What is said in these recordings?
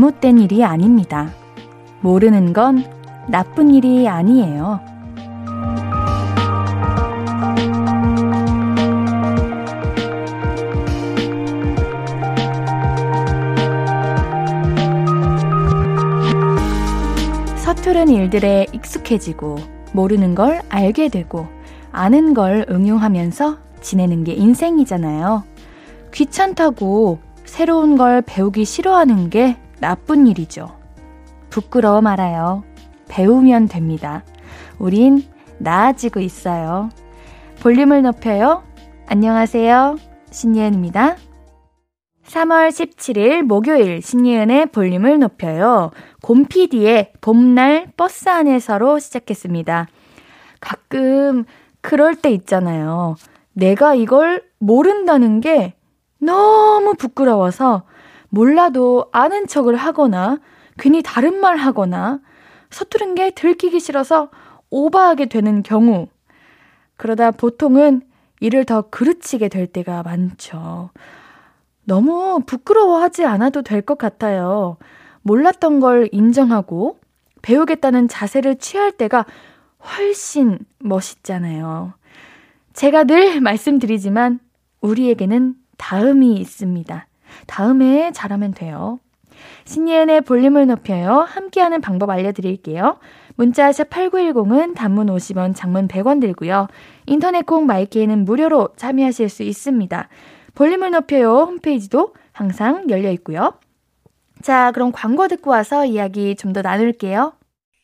잘못된 일이 아닙니다. 모르는 건 나쁜 일이 아니에요. 서투른 일들에 익숙해지고 모르는 걸 알게 되고 아는 걸 응용하면서 지내는 게 인생이잖아요. 귀찮다고 새로운 걸 배우기 싫어하는 게 나쁜 일이죠. 부끄러워 말아요. 배우면 됩니다. 우린 나아지고 있어요. 볼륨을 높여요. 안녕하세요. 신예은입니다. 3월 17일 목요일 신예은의 볼륨을 높여요. 곰피디의 봄날 버스 안에서로 시작했습니다. 가끔 그럴 때 있잖아요. 내가 이걸 모른다는 게 너무 부끄러워서 몰라도 아는 척을 하거나 괜히 다른 말 하거나 서투른 게 들키기 싫어서 오버하게 되는 경우. 그러다 보통은 일을 더 그르치게 될 때가 많죠. 너무 부끄러워하지 않아도 될 것 같아요. 몰랐던 걸 인정하고 배우겠다는 자세를 취할 때가 훨씬 멋있잖아요. 제가 늘 말씀드리지만 우리에게는 다음이 있습니다. 다음에 잘하면 돼요. 신예은의 볼륨을 높여요. 함께하는 방법 알려드릴게요. 문자샵 8910은 단문 50원, 장문 100원 들고요. 인터넷 콩 마이케이는 무료로 참여하실 수 있습니다. 볼륨을 높여요 홈페이지도 항상 열려 있고요. 자, 그럼 광고 듣고 와서 이야기 좀 더 나눌게요.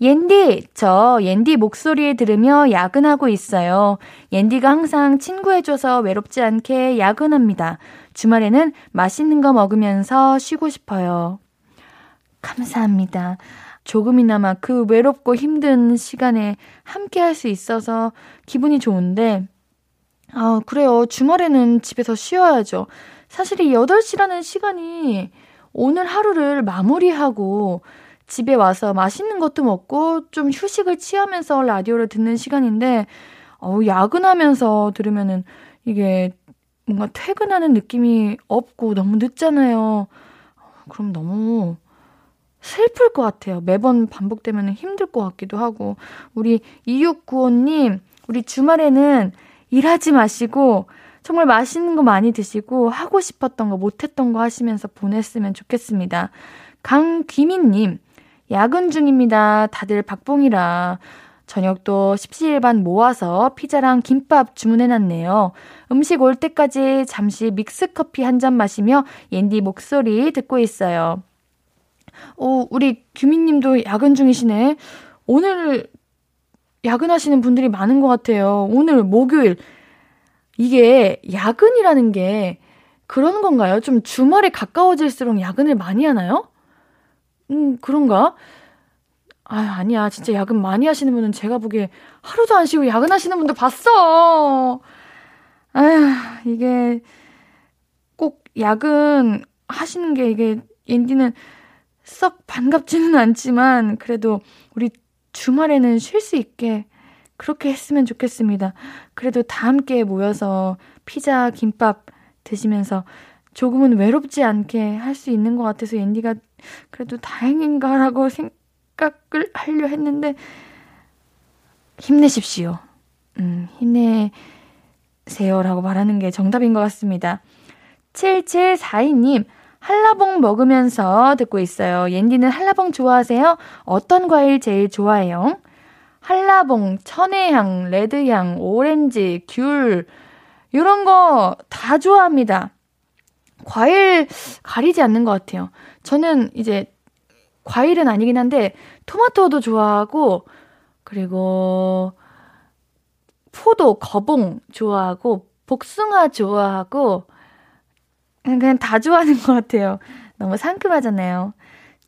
옌디, 저 옌디 목소리에 들으며 야근하고 있어요. 옌디가 항상 친구해줘서 외롭지 않게 야근합니다. 주말에는 맛있는 거 먹으면서 쉬고 싶어요. 감사합니다. 조금이나마 그 외롭고 힘든 시간에 함께 할 수 있어서 기분이 좋은데, 아, 그래요. 주말에는 집에서 쉬어야죠. 사실 이 8시라는 시간이 오늘 하루를 마무리하고 집에 와서 맛있는 것도 먹고 좀 휴식을 취하면서 라디오를 듣는 시간인데, 어 야근하면서 들으면은 이게 뭔가 퇴근하는 느낌이 없고 너무 늦잖아요. 그럼 너무 슬플 것 같아요. 매번 반복되면 힘들 것 같기도 하고. 우리 2695님, 우리 주말에는 일하지 마시고, 정말 맛있는 거 많이 드시고, 하고 싶었던 거, 못했던 거 하시면서 보냈으면 좋겠습니다. 강귀민님, 야근 중입니다. 다들 박봉이라. 저녁도 십시일반 모아서 피자랑 김밥 주문해놨네요. 음식 올 때까지 잠시 믹스커피 한 잔 마시며 옌디 목소리 듣고 있어요. 오, 우리 규민님도 야근 중이시네. 오늘 야근하시는 분들이 많은 것 같아요. 오늘 목요일. 이게 야근이라는 게 그런 건가요? 좀 주말에 가까워질수록 야근을 많이 하나요? 음, 그런가? 아, 아니야. 진짜 야근 많이 하시는 분은 제가 보기에 하루도 안 쉬고 야근하시는 분도 봤어. 아휴, 이게 꼭 야근 하시는 게 이게 옌디는 썩 반갑지는 않지만 그래도 우리 주말에는 쉴 수 있게 그렇게 했으면 좋겠습니다. 그래도 다 함께 모여서 피자, 김밥 드시면서 조금은 외롭지 않게 할 수 있는 것 같아서 앤디가 그래도 다행인가라고 생각을 하려 했는데 힘내십시오. 음, 힘내세요라고 말하는 게 정답인 것 같습니다. 7742님, 한라봉 먹으면서 듣고 있어요. 옌디는 한라봉 좋아하세요? 어떤 과일 제일 좋아해요? 한라봉, 천혜향, 레드향, 오렌지, 귤, 이런 거 다 좋아합니다. 과일 가리지 않는 것 같아요. 저는 이제 과일은 아니긴 한데 토마토도 좋아하고 그리고 포도, 거봉 좋아하고 복숭아 좋아하고 그냥 다 좋아하는 것 같아요. 너무 상큼하잖아요.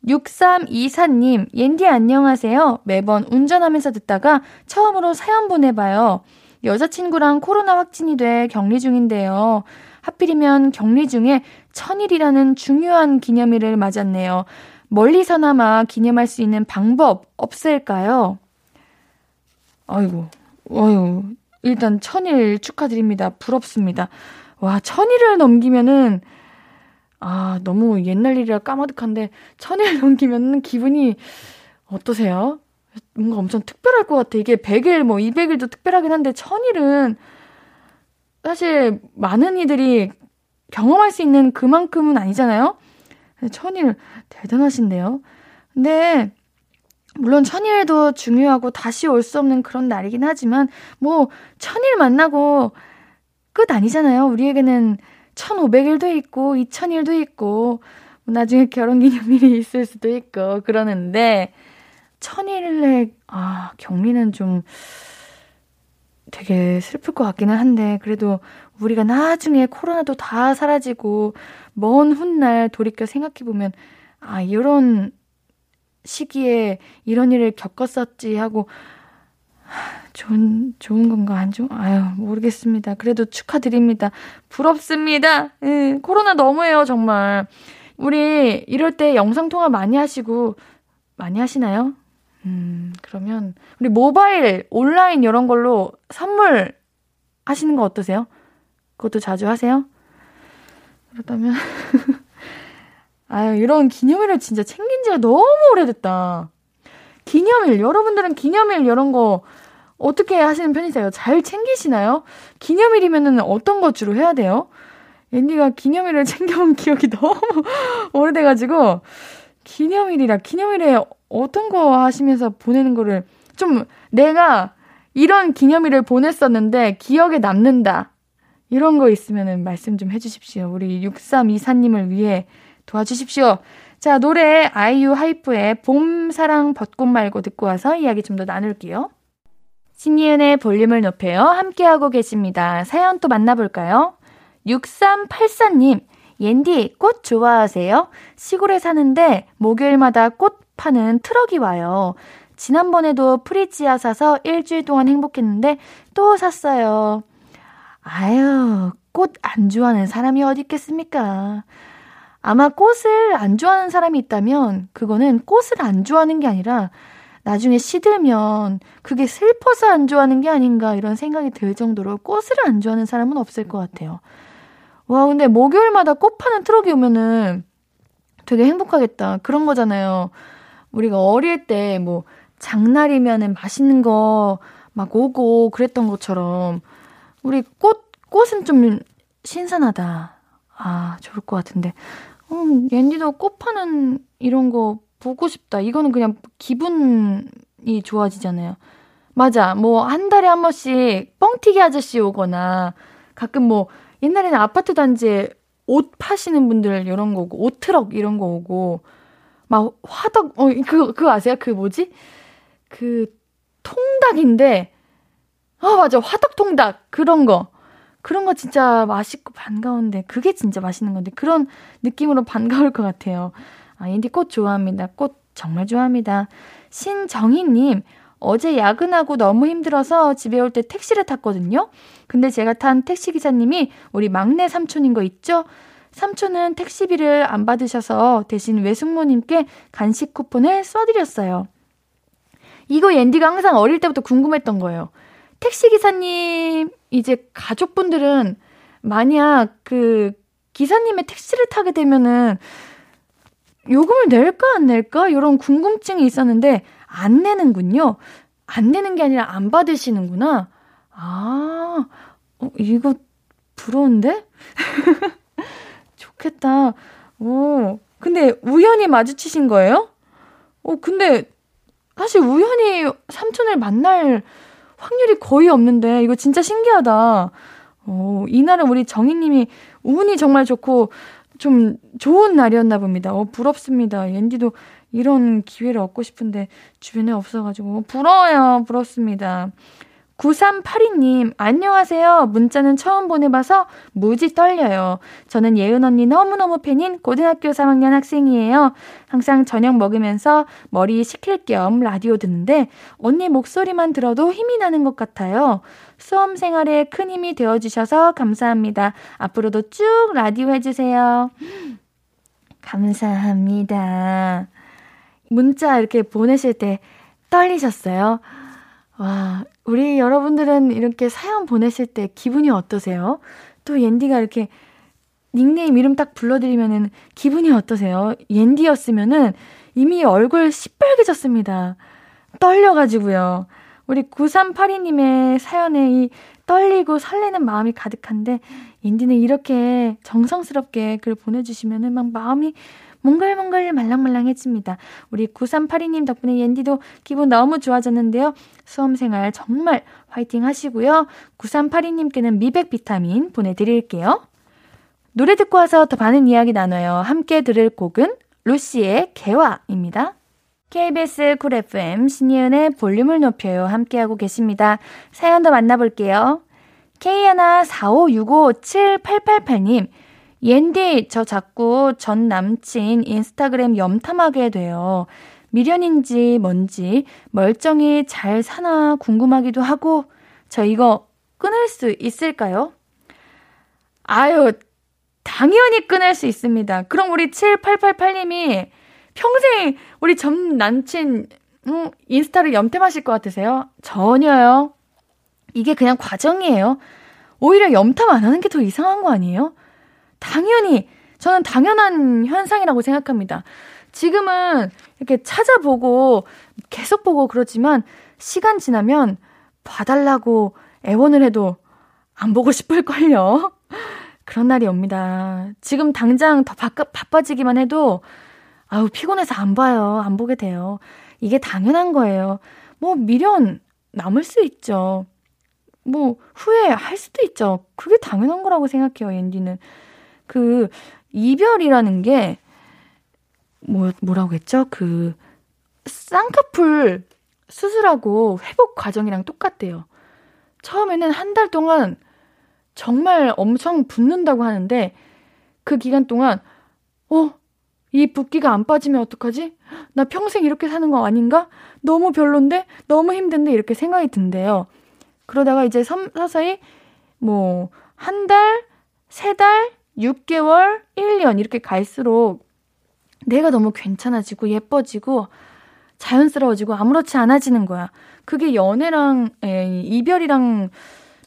6324님, 옌디 안녕하세요. 매번 운전하면서 듣다가 처음으로 사연 보내봐요. 여자친구랑 코로나 확진이 돼 격리 중인데요. 하필이면 격리 중에 천일이라는 중요한 기념일을 맞았네요. 멀리서나마 기념할 수 있는 방법 없을까요? 아이고, 아유, 일단 천일 축하드립니다. 부럽습니다. 와, 천일을 넘기면은, 아, 너무 옛날 일이라 까마득한데, 천일 넘기면은 기분이 어떠세요? 뭔가 엄청 특별할 것 같아. 이게 100일, 뭐 200일도 특별하긴 한데, 천일은 사실 많은 이들이 경험할 수 있는 그만큼은 아니잖아요? 천일 대단하신데요? 근데 물론 천일도 중요하고 다시 올 수 없는 그런 날이긴 하지만 뭐 천일 만나고 끝 아니잖아요. 우리에게는 1500일도 있고 2000일도 있고 뭐 나중에 결혼기념일이 있을 수도 있고 그러는데 천일에 아 격리는 좀 되게 슬플 것 같기는 한데 그래도 우리가 나중에 코로나도 다 사라지고 먼 훗날 돌이켜 생각해 보면 아 이런 시기에 이런 일을 겪었었지 하고 좋은 좋은 건가 안 좋은 아유 모르겠습니다. 그래도 축하드립니다. 부럽습니다. 예, 코로나 너무해요 정말. 우리 이럴 때 영상 통화 많이 하시고 많이 하시나요? 음 그러면 우리 모바일 온라인 이런 걸로 선물 하시는 거 어떠세요? 그것도 자주 하세요? 그렇다면 아유, 이런 기념일을 진짜 챙긴 지가 너무 오래됐다. 기념일, 여러분들은 기념일 이런 거 어떻게 하시는 편이세요? 잘 챙기시나요? 기념일이면은 어떤 거 주로 해야 돼요? 앤디가 기념일을 챙겨온 기억이 너무 오래돼가지고, 기념일이라, 기념일에 어떤 거 하시면서 보내는 거를 좀 내가 이런 기념일을 보냈었는데 기억에 남는다. 이런 거 있으면은 말씀 좀 해주십시오. 우리 6324님을 위해 도와주십시오. 자, 노래 아이유 하이프의 봄, 사랑, 벚꽃 말고 듣고 와서 이야기 좀 더 나눌게요. 신이은의 볼륨을 높여요. 함께하고 계십니다. 사연 또 만나볼까요? 6384님, 옌디, 꽃 좋아하세요? 시골에 사는데 목요일마다 꽃 파는 트럭이 와요. 지난번에도 프리지아 사서 일주일 동안 행복했는데 또 샀어요. 아유, 꽃 안 좋아하는 사람이 어디 있겠습니까? 아마 꽃을 안 좋아하는 사람이 있다면 그거는 꽃을 안 좋아하는 게 아니라 나중에 시들면 그게 슬퍼서 안 좋아하는 게 아닌가 이런 생각이 들 정도로 꽃을 안 좋아하는 사람은 없을 것 같아요. 와, 근데 목요일마다 꽃 파는 트럭이 오면은 되게 행복하겠다. 그런 거잖아요. 우리가 어릴 때 뭐 장날이면은 맛있는 거 막 오고 그랬던 것처럼 우리 꽃, 꽃은 좀 신선하다. 아, 좋을 것 같은데. 음, 옌디도 꽃 파는 이런 거 보고 싶다. 이거는 그냥 기분이 좋아지잖아요. 맞아. 뭐, 한 달에 한 번씩 뻥튀기 아저씨 오거나, 가끔 뭐, 옛날에는 아파트 단지에 옷 파시는 분들 이런 거 오고, 옷 트럭 이런 거 오고, 막 화덕, 어, 그거, 그거 아세요? 그 뭐지? 그, 통닭인데, 아, 맞아. 화덕 통닭. 그런 거. 그런 거 진짜 맛있고 반가운데 그게 진짜 맛있는 건데 그런 느낌으로 반가울 것 같아요. 아, 인디 꽃 좋아합니다. 꽃 정말 좋아합니다. 신정희님, 어제 야근하고 너무 힘들어서 집에 올 때 택시를 탔거든요. 근데 제가 탄 택시 기사님이 우리 막내 삼촌인 거 있죠? 삼촌은 택시비를 안 받으셔서 대신 외숙모님께 간식 쿠폰을 써드렸어요. 이거 앤디가 항상 어릴 때부터 궁금했던 거예요. 택시 기사님 이제 가족분들은 만약 그 기사님의 택시를 타게 되면은 요금을 낼까 안 낼까 이런 궁금증이 있었는데 안 내는군요. 안 내는 게 아니라 안 받으시는구나. 아, 어, 이거 부러운데? 좋겠다. 오, 근데 우연히 마주치신 거예요? 어, 근데 사실 우연히 삼촌을 만날 확률이 거의 없는데 이거 진짜 신기하다. 어, 이날은 우리 정희님이 운이 정말 좋고 좀 좋은 날이었나 봅니다. 어, 부럽습니다. 옌디도 이런 기회를 얻고 싶은데 주변에 없어가지고 부러워요. 부럽습니다. 9382님, 안녕하세요. 문자는 처음 보내봐서 무지 떨려요. 저는 예은 언니 너무너무 팬인 고등학교 3학년 학생이에요. 항상 저녁 먹으면서 머리 식힐 겸 라디오 듣는데 언니 목소리만 들어도 힘이 나는 것 같아요. 수험 생활에 큰 힘이 되어주셔서 감사합니다. 앞으로도 쭉 라디오 해주세요. 감사합니다. 문자 이렇게 보내실 때 떨리셨어요? 와, 우리 여러분들은 이렇게 사연 보내실 때 기분이 어떠세요? 또 옌디가 이렇게 닉네임 이름 딱 불러드리면은 기분이 어떠세요? 옌디였으면은 이미 얼굴 시뻘개졌습니다. 떨려가지고요. 우리 9382님의 사연에 이 떨리고 설레는 마음이 가득한데, 옌디는 이렇게 정성스럽게 글 보내주시면은 막 마음이 몽글몽글 말랑말랑해집니다. 우리 9382님 덕분에 옌디도 기분 너무 좋아졌는데요. 수험생활 정말 화이팅 하시고요. 9382님께는 미백 비타민 보내드릴게요. 노래 듣고 와서 더 많은 이야기 나눠요. 함께 들을 곡은 루시의 개화입니다. KBS 쿨 FM 신이은의 볼륨을 높여요. 함께하고 계십니다. 사연 더 만나볼게요. K145657888님, 옌디, 저 자꾸 전 남친 인스타그램 염탐하게 돼요. 미련인지 뭔지 멀쩡히 잘 사나 궁금하기도 하고, 저 이거 끊을 수 있을까요? 아유, 당연히 끊을 수 있습니다. 그럼 우리 7888님이 평생 우리 전 남친, 음, 인스타를 염탐하실 것 같으세요? 전혀요. 이게 그냥 과정이에요. 오히려 염탐 안 하는 게 더 이상한 거 아니에요? 당연히 저는 당연한 현상이라고 생각합니다. 지금은 이렇게 찾아보고 계속 보고 그러지만 시간 지나면 봐달라고 애원을 해도 안 보고 싶을걸요. 그런 날이 옵니다. 지금 당장 더 바빠, 바빠지기만 해도 아우 피곤해서 안 봐요. 안 보게 돼요. 이게 당연한 거예요. 뭐 미련 남을 수 있죠. 뭐 후회할 수도 있죠. 그게 당연한 거라고 생각해요. 옌디는. 그 이별이라는 게 뭐, 뭐라고 했죠? 그 쌍꺼풀 수술하고 회복 과정이랑 똑같대요. 처음에는 한 달 동안 정말 엄청 붓는다고 하는데 그 기간 동안 어, 이 붓기가 안 빠지면 어떡하지? 나 평생 이렇게 사는 거 아닌가? 너무 별론데? 너무 힘든데? 이렇게 생각이 든대요. 그러다가 이제 서서히 뭐 한 달, 세 달, 6개월, 1년 이렇게 갈수록 내가 너무 괜찮아지고 예뻐지고 자연스러워지고 아무렇지 않아지는 거야. 그게 연애랑 에, 이별이랑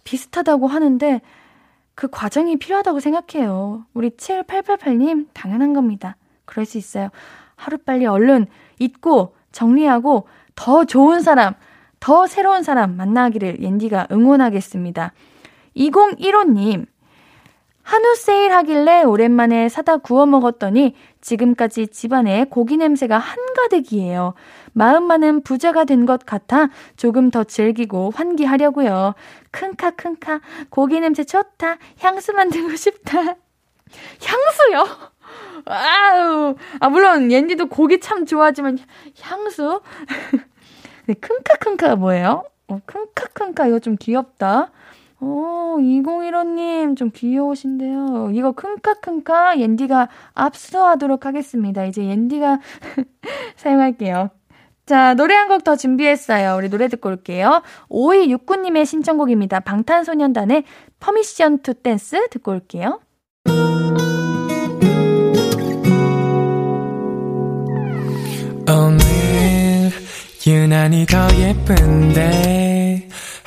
비슷하다고 하는데 그 과정이 필요하다고 생각해요. 우리 7888님 당연한 겁니다. 그럴 수 있어요. 하루빨리 얼른 잊고 정리하고 더 좋은 사람, 더 새로운 사람 만나기를 옌디가 응원하겠습니다. 2015님, 한우 세일 하길래 오랜만에 사다 구워 먹었더니 지금까지 집안에 고기 냄새가 한가득이에요. 마음만은 부자가 된 것 같아 조금 더 즐기고 환기하려고요. 큰카큰카 고기 냄새 좋다. 향수 만들고 싶다. 향수요? 아우. 아 물론 옌디도 고기 참 좋아하지만 향수? 네, 큰카큰카가 뭐예요? 어, 큰카큰카 이거 좀 귀엽다. 오, 2015님, 좀 귀여우신데요. 이거 큰카큰카 옌디가 압수하도록 하겠습니다. 이제 옌디가 사용할게요. 자, 노래 한 곡 더 준비했어요. 우리 노래 듣고 올게요. 5269님의 신청곡입니다. 방탄소년단의 Permission to Dance 듣고 올게요. 오늘 유난히 더 예쁜데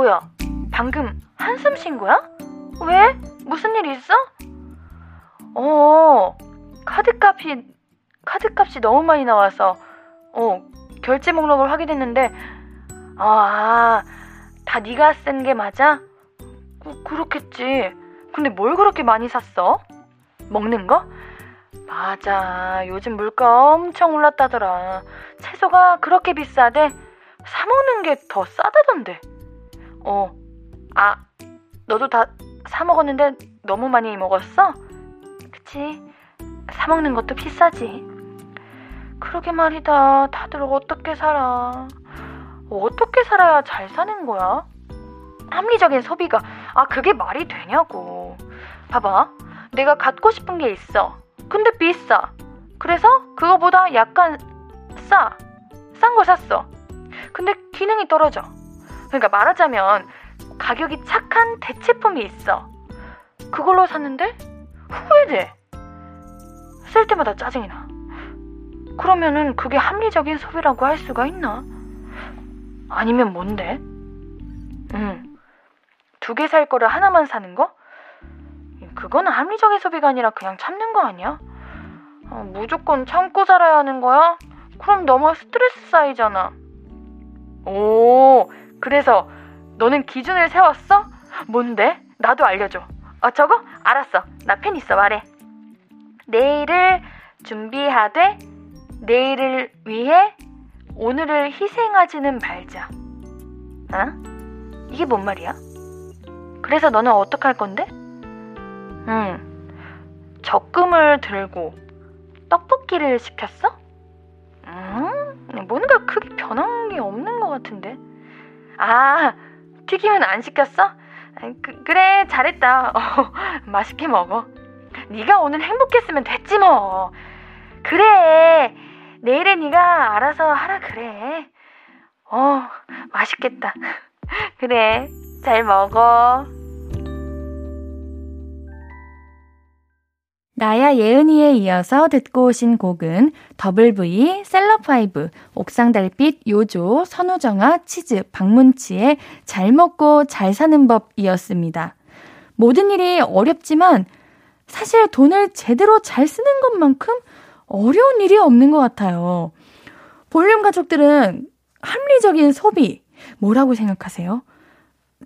뭐야? 방금 한숨 쉰 거야? 왜? 무슨 일 있어? 어, 카드값이, 카드값이 너무 많이 나와서, 어, 결제 목록을 확인했는데, 아, 다 네가 쓴 게 맞아? 그, 그렇겠지. 근데 뭘 그렇게 많이 샀어? 먹는 거? 맞아. 요즘 물가 엄청 올랐다더라. 채소가 그렇게 비싸대. 사먹는 게 더 싸다던데. 어. 아, 너도 다 사먹었는데 너무 많이 먹었어? 그치? 사먹는 것도 비싸지. 그러게 말이다. 다들 어떻게 살아? 어떻게 살아야 잘 사는 거야? 합리적인 소비가, 아, 그게 말이 되냐고. 봐봐. 내가 갖고 싶은 게 있어. 근데 비싸. 그래서 그거보다 약간 싸. 싼 거 샀어. 근데 기능이 떨어져. 그러니까 말하자면 가격이 착한 대체품이 있어. 그걸로 샀는데 후회돼. 쓸 때마다 짜증이 나. 그러면은 그게 합리적인 소비라고 할 수가 있나? 아니면 뭔데? 응. 두개 살 거를 하나만 사는 거? 그거는 합리적인 소비가 아니라 그냥 참는 거 아니야? 어, 무조건 참고 살아야 하는 거야? 그럼 너무 스트레스 쌓이잖아. 오, 그래서 너는 기준을 세웠어? 뭔데? 나도 알려줘. 어, 저거? 알았어. 나 펜 있어. 말해. 내일을 준비하되 내일을 위해 오늘을 희생하지는 말자. 어? 이게 뭔 말이야? 그래서 너는 어떡할 건데? 응. 적금을 들고 떡볶이를 시켰어? 음, 뭔가 크게 변한 게 없는 것 같은데. 아, 튀김은 안 시켰어? 그, 그래, 잘했다. 어, 맛있게 먹어. 네가 오늘 행복했으면 됐지 뭐. 그래, 내일에 네가 알아서 하라 그래. 어, 맛있겠다. 그래, 잘 먹어. 나야 예은이에 이어서 듣고 오신 곡은 더블V, 셀럽파이브, 옥상달빛, 요조, 선우정아, 치즈, 박문치의 잘 먹고 잘 사는 법이었습니다. 모든 일이 어렵지만 사실 돈을 제대로 잘 쓰는 것만큼 어려운 일이 없는 것 같아요. 볼륨 가족들은 합리적인 소비, 뭐라고 생각하세요?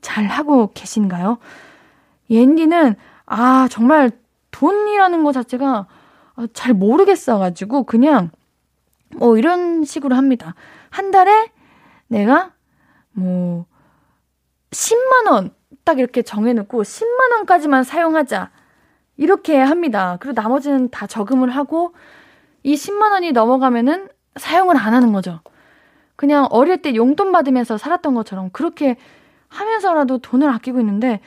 잘 하고 계신가요? 옌디는, 아, 정말 돈이라는 것 자체가 잘 모르겠어가지고 그냥 뭐 이런 식으로 합니다. 한 달에 내가 뭐 10만 원 딱 이렇게 정해놓고 10만 원까지만 사용하자. 이렇게 합니다. 그리고 나머지는 다 저금을 하고 이 10만 원이 넘어가면은 사용을 안 하는 거죠. 그냥 어릴 때 용돈 받으면서 살았던 것처럼 그렇게 하면서라도 돈을 아끼고 있는데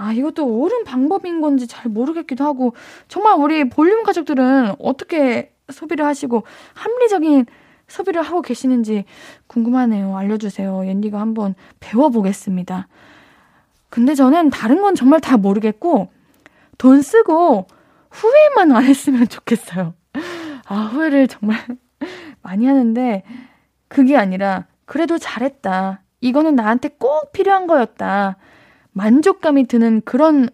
아, 이것도 옳은 방법인 건지 잘 모르겠기도 하고, 정말 우리 볼륨 가족들은 어떻게 소비를 하시고, 합리적인 소비를 하고 계시는지 궁금하네요. 알려주세요. 옌디가 한번 배워보겠습니다. 근데 저는 다른 건 정말 다 모르겠고, 돈 쓰고 후회만 안 했으면 좋겠어요. 아, 후회를 정말 많이 하는데, 그게 아니라, 그래도 잘했다. 이거는 나한테 꼭 필요한 거였다. 만족감이 드는 그런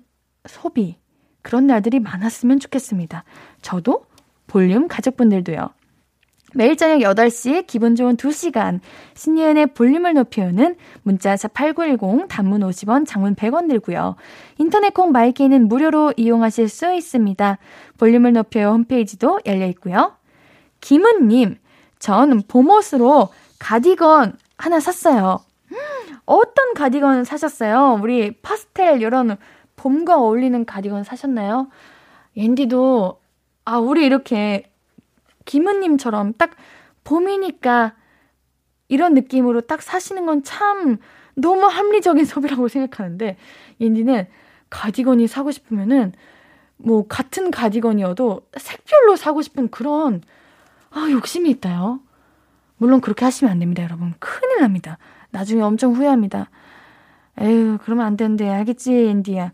소비, 그런 날들이 많았으면 좋겠습니다. 저도 볼륨 가족분들도요. 매일 저녁 8시 기분 좋은 2시간 신예은의 볼륨을 높여오는 문자샵 8910 단문 50원 장문 100원 들고요. 인터넷 콩 마이케이는 무료로 이용하실 수 있습니다. 볼륨을 높여요 홈페이지도 열려 있고요. 김은님, 전 봄옷으로 가디건 하나 샀어요. 어떤 가디건 사셨어요? 우리 파스텔 이런 봄과 어울리는 가디건 사셨나요? 옌디도 아 우리 이렇게 김은님처럼 딱 봄이니까 이런 느낌으로 딱 사시는 건 참 너무 합리적인 소비라고 생각하는데 옌디는 가디건이 사고 싶으면은 뭐 같은 가디건이어도 색별로 사고 싶은 그런 아 욕심이 있다요. 물론 그렇게 하시면 안 됩니다, 여러분. 큰일 납니다. 나중에 엄청 후회합니다. 에휴, 그러면 안 되는데, 알겠지, 앤디야.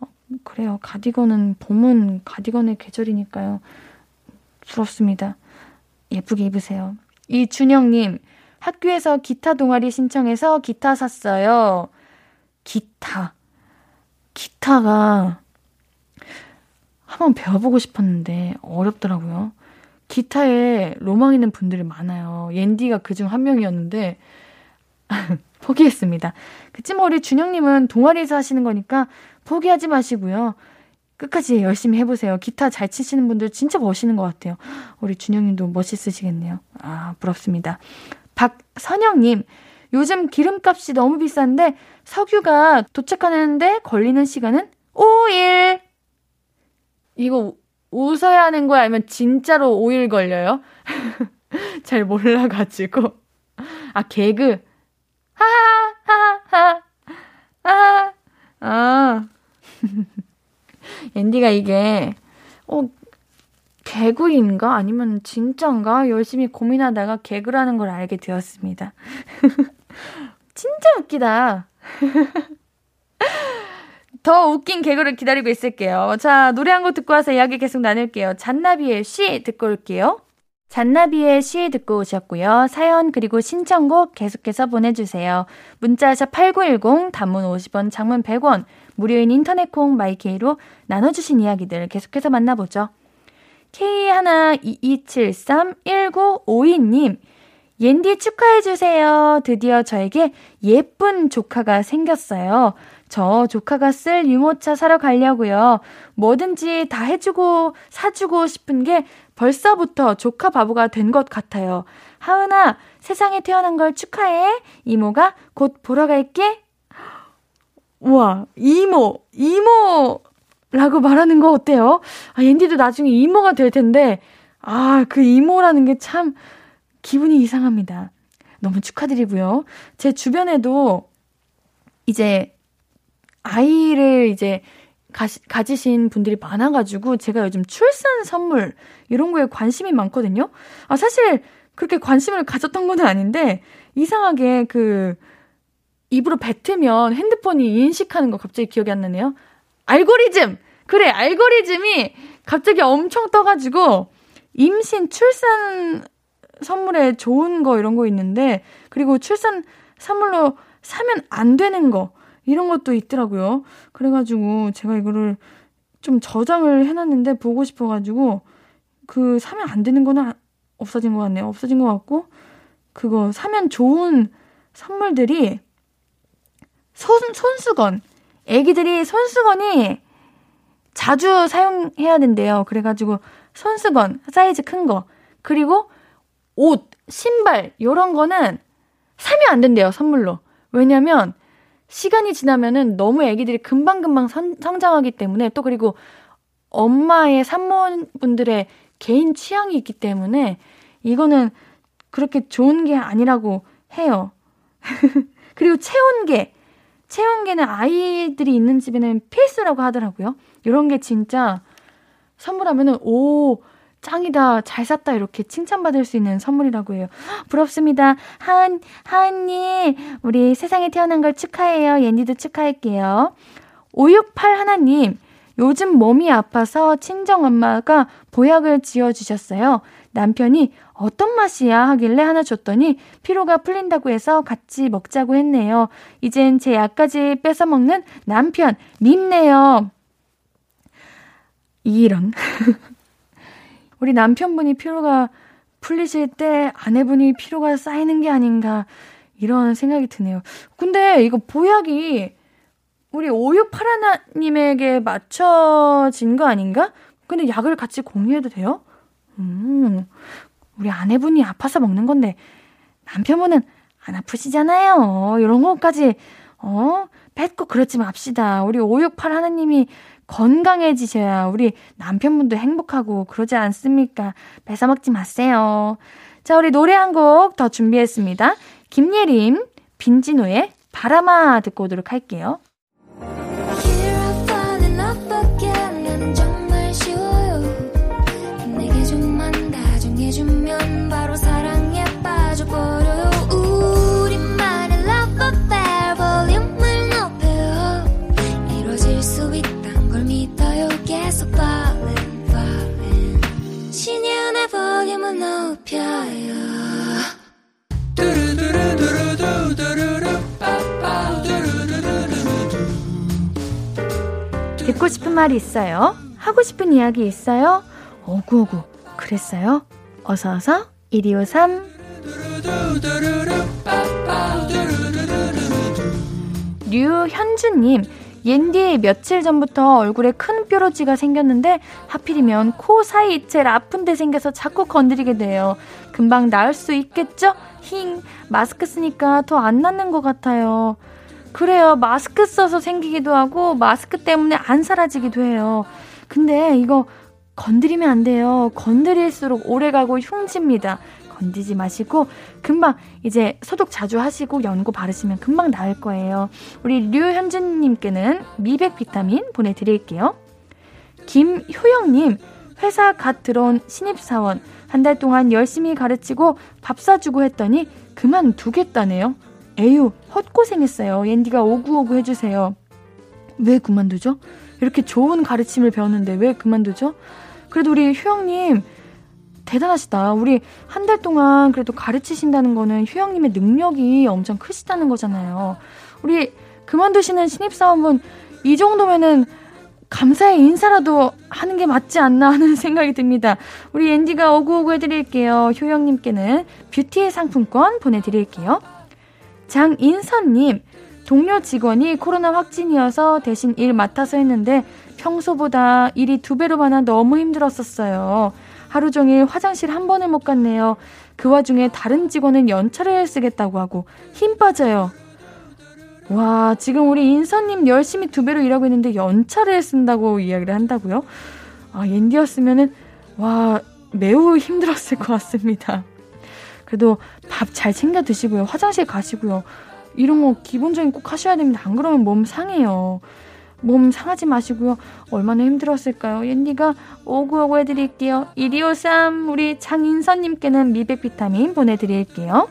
어, 그래요. 가디건은, 봄은 가디건의 계절이니까요. 부럽습니다. 예쁘게 입으세요. 이준영님, 학교에서 기타 동아리 신청해서 기타 샀어요. 기타. 기타가 한번 배워보고 싶었는데 어렵더라고요. 기타에 로망 있는 분들이 많아요. 옌디가 그중 한 명이었는데 포기했습니다. 그치 뭐 우리 준영님은 동아리에서 하시는 거니까 포기하지 마시고요. 끝까지 열심히 해보세요. 기타 잘 치시는 분들 진짜 멋있는 것 같아요. 우리 준영님도 멋있으시겠네요. 아 부럽습니다. 박선영님 요즘 기름값이 너무 비싼데 석유가 도착하는데 걸리는 시간은 5일. 이거 웃어야 하는 거야? 아니면 진짜로 5일 걸려요? 잘 몰라가지고. 아, 개그. 하하하하. 아, 아. 앤디가 이게, 어, 개그인가? 아니면 진짠가? 열심히 고민하다가 개그라는 걸 알게 되었습니다. 진짜 웃기다. 더 웃긴 개그를 기다리고 있을게요. 자, 노래 한 곡 듣고 와서 이야기 계속 나눌게요. 잔나비의 시 듣고 올게요. 잔나비의 시 듣고 오셨고요. 사연 그리고 신청곡 계속해서 보내주세요. 문자샵 8910, 단문 50원, 장문 100원, 무료인 인터넷 콩 마이케이로 나눠주신 이야기들 계속해서 만나보죠. K122731952님, 옌디 축하해주세요. 드디어 저에게 예쁜 조카가 생겼어요. 저 조카가 쓸 유모차 사러 가려고요. 뭐든지 다 해주고 사주고 싶은 게 벌써부터 조카 바보가 된 것 같아요. 하은아, 세상에 태어난 걸 축하해. 이모가 곧 보러 갈게. 우와, 이모, 이모 라고 말하는 거 어때요? 아, 옌디도 나중에 이모가 될 텐데, 아, 그 이모라는 게 참 기분이 이상합니다. 너무 축하드리고요. 제 주변에도 이제 아이를 이제 가시, 가지신 분들이 많아가지고 제가 요즘 출산 선물 이런 거에 관심이 많거든요. 아, 사실 그렇게 관심을 가졌던 건 아닌데 이상하게 그 입으로 뱉으면 핸드폰이 인식하는 거 갑자기 기억이 안 나네요. 알고리즘! 그래, 알고리즘이 갑자기 엄청 떠가지고 임신, 출산 선물에 좋은 거 이런 거 있는데 그리고 출산 선물로 사면 안 되는 거 이런 것도 있더라고요. 그래가지고 제가 이거를 좀 저장을 해놨는데 보고 싶어가지고 그 사면 안 되는 거는 없어진 것 같네요. 없어진 것 같고 그거 사면 좋은 선물들이 손, 손수건. 애기들이 손수건이 자주 사용해야 된대요. 그래가지고 손수건 사이즈 큰 거. 그리고 옷, 신발, 요런 거는 사면 안 된대요, 선물로. 왜냐면 시간이 지나면은 너무 애기들이 금방금방 선, 성장하기 때문에 또 그리고 엄마의 산모분들의 개인 취향이 있기 때문에 이거는 그렇게 좋은 게 아니라고 해요. 그리고 체온계. 체온계는 아이들이 있는 집에는 필수라고 하더라고요. 이런 게 진짜 선물하면은, 오, 짱이다, 잘 샀다, 이렇게 칭찬받을 수 있는 선물이라고 해요. 부럽습니다. 하은, 하은님, 우리 세상에 태어난 걸 축하해요. 옌디도 축하할게요. 568 하나님, 요즘 몸이 아파서 친정엄마가 보약을 지어주셨어요. 남편이 어떤 맛이야 하길래 하나 줬더니 피로가 풀린다고 해서 같이 먹자고 했네요. 이젠 제 약까지 뺏어먹는 남편, 밉네요. 이런. 우리 남편분이 피로가 풀리실 때 아내분이 피로가 쌓이는 게 아닌가 이런 생각이 드네요. 근데 이거 보약이 우리 5681님에게 맞춰진 거 아닌가? 근데 약을 같이 공유해도 돼요? 음, 우리 아내분이 아파서 먹는 건데 남편분은 안 아프시잖아요. 이런 것까지 어 뺏고 그러지 맙시다. 우리 568 하나님이 건강해지셔야 우리 남편분도 행복하고 그러지 않습니까? 뺏어먹지 마세요. 자, 우리 노래 한 곡 더 준비했습니다. 김예림, 빈지노의 바람아 듣고 오도록 할게요. 듣고 싶은 말이 있어요? 하고 싶은 이야기 있어요? 어구어구 그랬어요? 어서어서 1253 류현주님 옌디 며칠 전부터 얼굴에 큰 뾰루지가 생겼는데 하필이면 코 사이 제일 아픈 데 생겨서 자꾸 건드리게 돼요. 금방 나을 수 있겠죠? 힝 마스크 쓰니까 더 안 낫는 것 같아요. 그래요. 마스크 써서 생기기도 하고 마스크 때문에 안 사라지기도 해요. 근데 이거 건드리면 안 돼요. 건드릴수록 오래가고 흉집니다. 건드지 마시고 금방 이제 소독 자주 하시고 연고 바르시면 금방 나을 거예요. 우리 류현진님께는 미백 비타민 보내드릴게요. 김효영님 회사 갓 들어온 신입사원 한 달 동안 열심히 가르치고 밥 사주고 했더니 그만두겠다네요. 에휴 헛고생했어요. 옌디가 오구오구 해주세요. 왜 그만두죠? 이렇게 좋은 가르침을 배웠는데 왜 그만두죠? 그래도 우리 효영님 대단하시다. 우리 한 달 동안 그래도 가르치신다는 거는 휴영님의 능력이 엄청 크시다는 거잖아요. 우리 그만두시는 신입사원분 이 정도면은 감사의 인사라도 하는 게 맞지 않나 하는 생각이 듭니다. 우리 앤디가 오구오구 해드릴게요. 효영님께는 뷰티 상품권 보내드릴게요. 장인선님, 동료 직원이 코로나 확진이어서 대신 일 맡아서 했는데 평소보다 일이 두 배로 많아 너무 힘들었었어요. 하루 종일 화장실 한 번을 못 갔네요. 그 와중에 다른 직원은 연차를 쓰겠다고 하고 힘 빠져요. 와, 지금 우리 인선님 열심히 두 배로 일하고 있는데 연차를 쓴다고 이야기를 한다고요? 아, 옌디였으면은, 와, 매우 힘들었을 것 같습니다. 그래도 밥 잘 챙겨 드시고요. 화장실 가시고요. 이런 거 기본적인 꼭 하셔야 됩니다. 안 그러면 몸 상해요. 몸 상하지 마시고요. 얼마나 힘들었을까요? 옌디가 오구오구 해드릴게요. 1253 우리 장인선님께는 미백 비타민 보내드릴게요.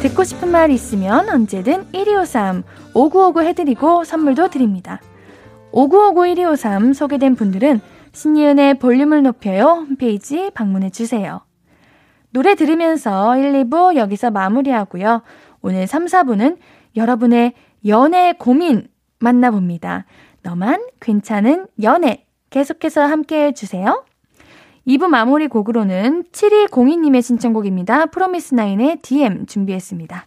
듣고 싶은 말 있으면 언제든 1253 5959 해드리고 선물도 드립니다. 5959 1253 소개된 분들은 신이은의 볼륨을 높여요 홈페이지 방문해 주세요. 노래 들으면서 1, 2부 여기서 마무리하고요. 오늘 3, 4부는 여러분의 연애 고민 만나봅니다. 너만 괜찮은 연애 계속해서 함께 해주세요. 2부 마무리 곡으로는 7202님의 신청곡입니다. 프로미스나인의 DM 준비했습니다.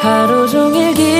하루 종일 기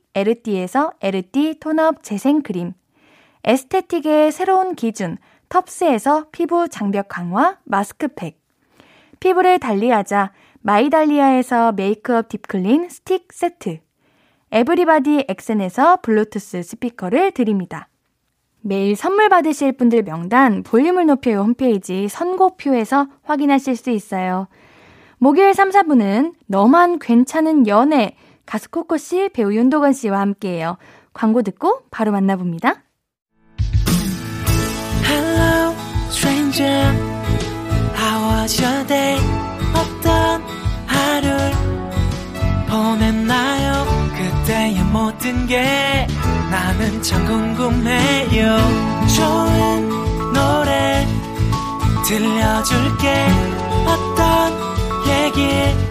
에르띠에서 에르띠 tone-up 재생크림. aesthetic의 새로운 기준 텁스에서 피부 장벽 강화 마스크팩. 피부를 달리하자 마이달리아에서 메이크업 deep clean 스틱 세트. 에브리바디 엑센에서 블루투스 스피커를 드립니다. 매일 선물 받으실 분들 명단 볼륨을 높여요 홈페이지 선곡표에서 확인하실 수 있어요. 목요일 3, 4분은 너만 괜찮은 연애 가수 코코 씨, 배우 윤도건 씨와 함께해요. 광고 듣고 바로 만나봅니다. Hello, stranger. How was your day? 어떤 하루를 보냈나요? 그때의 모든 게 나는 참 궁금해요 좋은 노래 들려줄게 어떤 얘기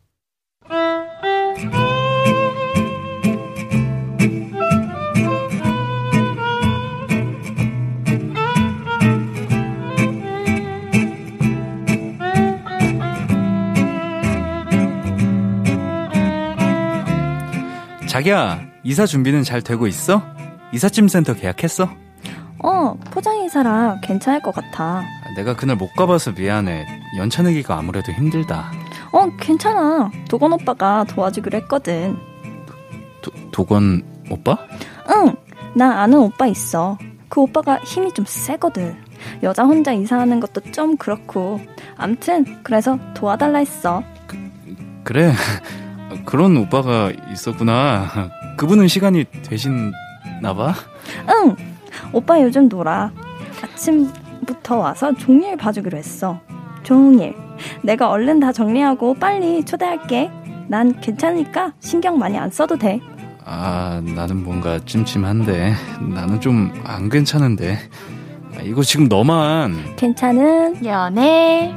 자기야, 이사 준비는 잘 되고 있어? 이삿짐 센터 계약했어? 어, 포장이사라 괜찮을 것 같아. 내가 그날 못 가봐서 미안해. 연차 내기가 아무래도 힘들다. 어, 괜찮아. 도건 오빠가 도와주기로 했거든. 도, 도건 오빠? 응, 나 아는 오빠 있어. 그 오빠가 힘이 좀 세거든. 여자 혼자 이사하는 것도 좀 그렇고. 암튼, 그래서 도와달라 했어. 그래. 그런 오빠가 있었구나. 그분은 시간이 되시나 봐? 응! 오빠 요즘 놀아. 아침부터 와서 종일 봐주기로 했어. 종일. 내가 얼른 다 정리하고 빨리 초대할게. 난 괜찮으니까 신경 많이 안 써도 돼. 아, 나는 뭔가 찜찜한데. 나는 좀 안 괜찮은데. 아, 이거 지금 너만. 괜찮은 연애.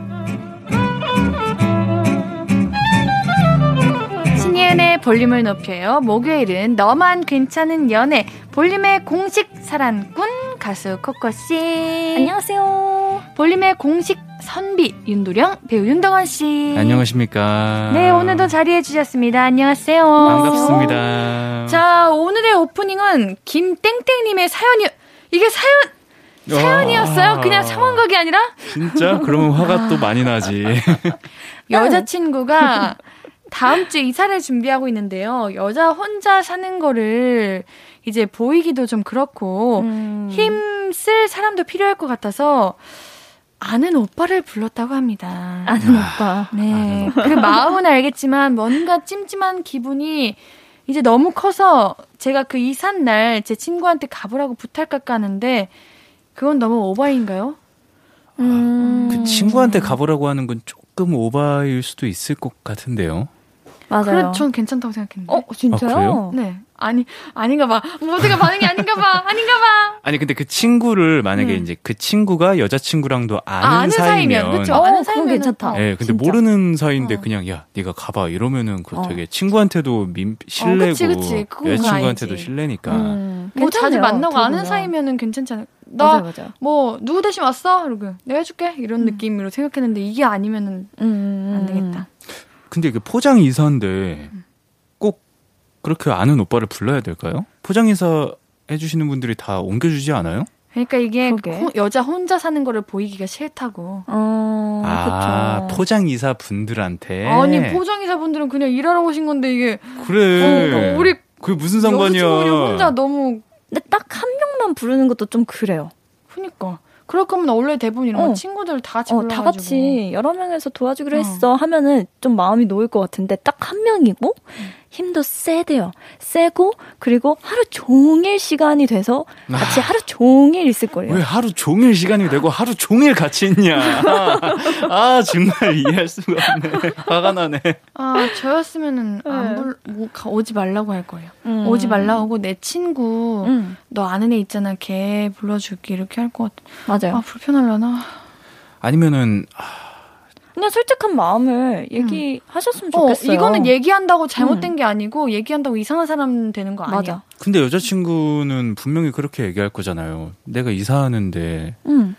신예은의 볼륨을 높여요. 목요일은 너만 괜찮은 연애 볼륨의 공식 사랑꾼 가수 코코 씨. 안녕하세요. 볼륨의 공식 선비 윤도령 배우 윤덕원 씨. 안녕하십니까. 네, 오늘도 자리해 주셨습니다. 안녕하세요. 반갑습니다. 자, 오늘의 오프닝은 김땡땡님의 사연이 이게 사연 사연이었어요? 그냥 상황극이 아니라? 진짜? 그러면 화가 또 많이 나지. 여자친구가 다음 주에 이사를 준비하고 있는데요. 여자 혼자 사는 거를 이제 보이기도 좀 그렇고 음. 힘쓸 사람도 필요할 것 같아서 아는 오빠를 불렀다고 합니다. 아는 오빠. 네. 그 마음은 알겠지만 뭔가 찜찜한 기분이 이제 너무 커서 제가 그 이삿 날 제 친구한테 가보라고 부탁할까 하는데 그건 너무 오버인가요? 음. 그 친구한테 가보라고 하는 건 조금 오바일 수도 있을 것 같은데요. 맞아요. 그래, 전 괜찮다고 생각했는데. 어, 진짜요? 아? 네. 아니, 아닌가 봐. 모두가 반응이 아닌가 봐. 아닌가 봐. 아니 근데 그 친구를 만약에 음. 이제 그 친구가 여자 친구랑도 아는, 아, 아는 사이면. 사이면 그쵸. 어, 아는 사이면 괜찮다. 예, 근데 진짜. 모르는 사이인데 어. 그냥 야 네가 가봐 이러면은 그 어. 되게 친구한테도 민 실례고 그치, 그치. 그건 여자 친구한테도 아니지. 실례니까 음, 뭐 자주 만나고 아는. 사이면은 괜찮잖아요. 맞아, 나, 맞아. 뭐, 누구 대신 왔어? 이러고, 내가 해줄게? 이런 느낌으로 생각했는데, 이게 아니면은 음, 안 되겠다. 근데 이게 포장 이사인데 꼭 그렇게 아는 오빠를 불러야 될까요? 포장 이사 해주시는 분들이 다 옮겨주지 않아요? 그러니까 이게. 호- 여자 혼자 사는 거를 보이기가 싫다고. 어, 아 그쵸. 포장 이사 분들한테 아니, 포장이사 분들은 그냥 일하러 오신 건데, 이게, 그래 어, 우리 그게 무슨 상관이야? 혼자 너무, 근데 딱 한 명만 부르는 것도 좀 그래요. 그니까. 그럴 거면 원래 대부분 이런 거 어. 친구들 다 같이 어, 불러가지고. 다 같이 여러 명에서 도와주기로 어. 했어 하면은 좀 마음이 놓일 것 같은데 딱 한 명이고 음. 힘도 세대요. 세고 그리고 하루 종일 시간이 돼서 같이 하루 종일 있을 거예요. 왜 하루 종일 시간이 되고 하루 종일 같이 있냐? 아 정말 이해할 수가 없네. 화가 나네. 아, 저였으면은 안 네. 불, 뭐, 가- 오지 말라고 할 거예요. 음. 오지 말라고 하고 내 친구, 음, 너 아는 애 있잖아, 걔 불러줄게. 이렇게 할 것 같아. 맞아요. 아, 불편하려나? 아니면은 그냥 솔직한 마음을 얘기하셨으면 어, 좋겠어요. 이거는 얘기한다고 잘못된 게 아니고, 얘기한다고 이상한 사람 되는 거 아니야. 맞아. 근데 여자친구는 분명히 그렇게 얘기할 거잖아요. 내가 이사하는데 응,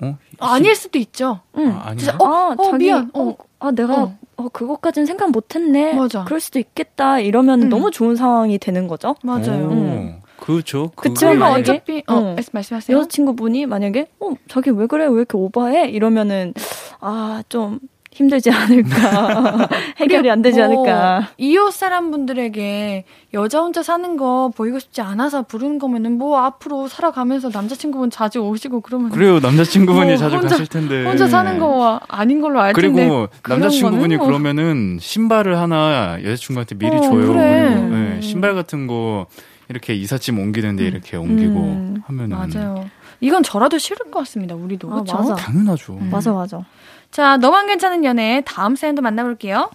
어 아닐 수도 있죠. 응. 아, 아니야? 진짜, 어, 아, 어, 자기, 미안. 어, 어. 아, 내가, 어. 어, 그것까지는 생각 못 했네. 맞아. 그럴 수도 있겠다. 이러면 음. 너무 좋은 상황이 되는 거죠. 맞아요. 오, 음. 그렇죠. 그치만 만약에- 어차피, 어, 어. 말씀- 말씀하세요. 여자친구분이 만약에, 어, 자기 왜 그래? 왜 이렇게 오버해? 이러면은, 아, 좀 힘들지 않을까. 해결이 안 되지 뭐, 않을까. 이웃 사람 분들에게 여자 혼자 사는 거 보이고 싶지 않아서 부르는 거면은 뭐 앞으로 살아가면서 남자친구분 자주 오시고 그러면 그래요. 남자친구분이 뭐 자주 혼자- 가실 텐데. 혼자 사는 거 아닌 걸로 알 텐데. 그리고 남자친구분이 뭐- 그러면은 신발을 하나 여자친구한테 미리 어, 줘요. 그래. 그리고 네, 신발 같은 거 이렇게 이삿짐 옮기는데 이렇게 옮기고 음, 하면은 맞아요. 이건 저라도 싫을 것 같습니다. 우리도 아, 그렇죠. 맞아. 당연하죠. 음. 맞아, 맞아. 자, 너만 괜찮은 연애 다음 사연도 만나볼게요.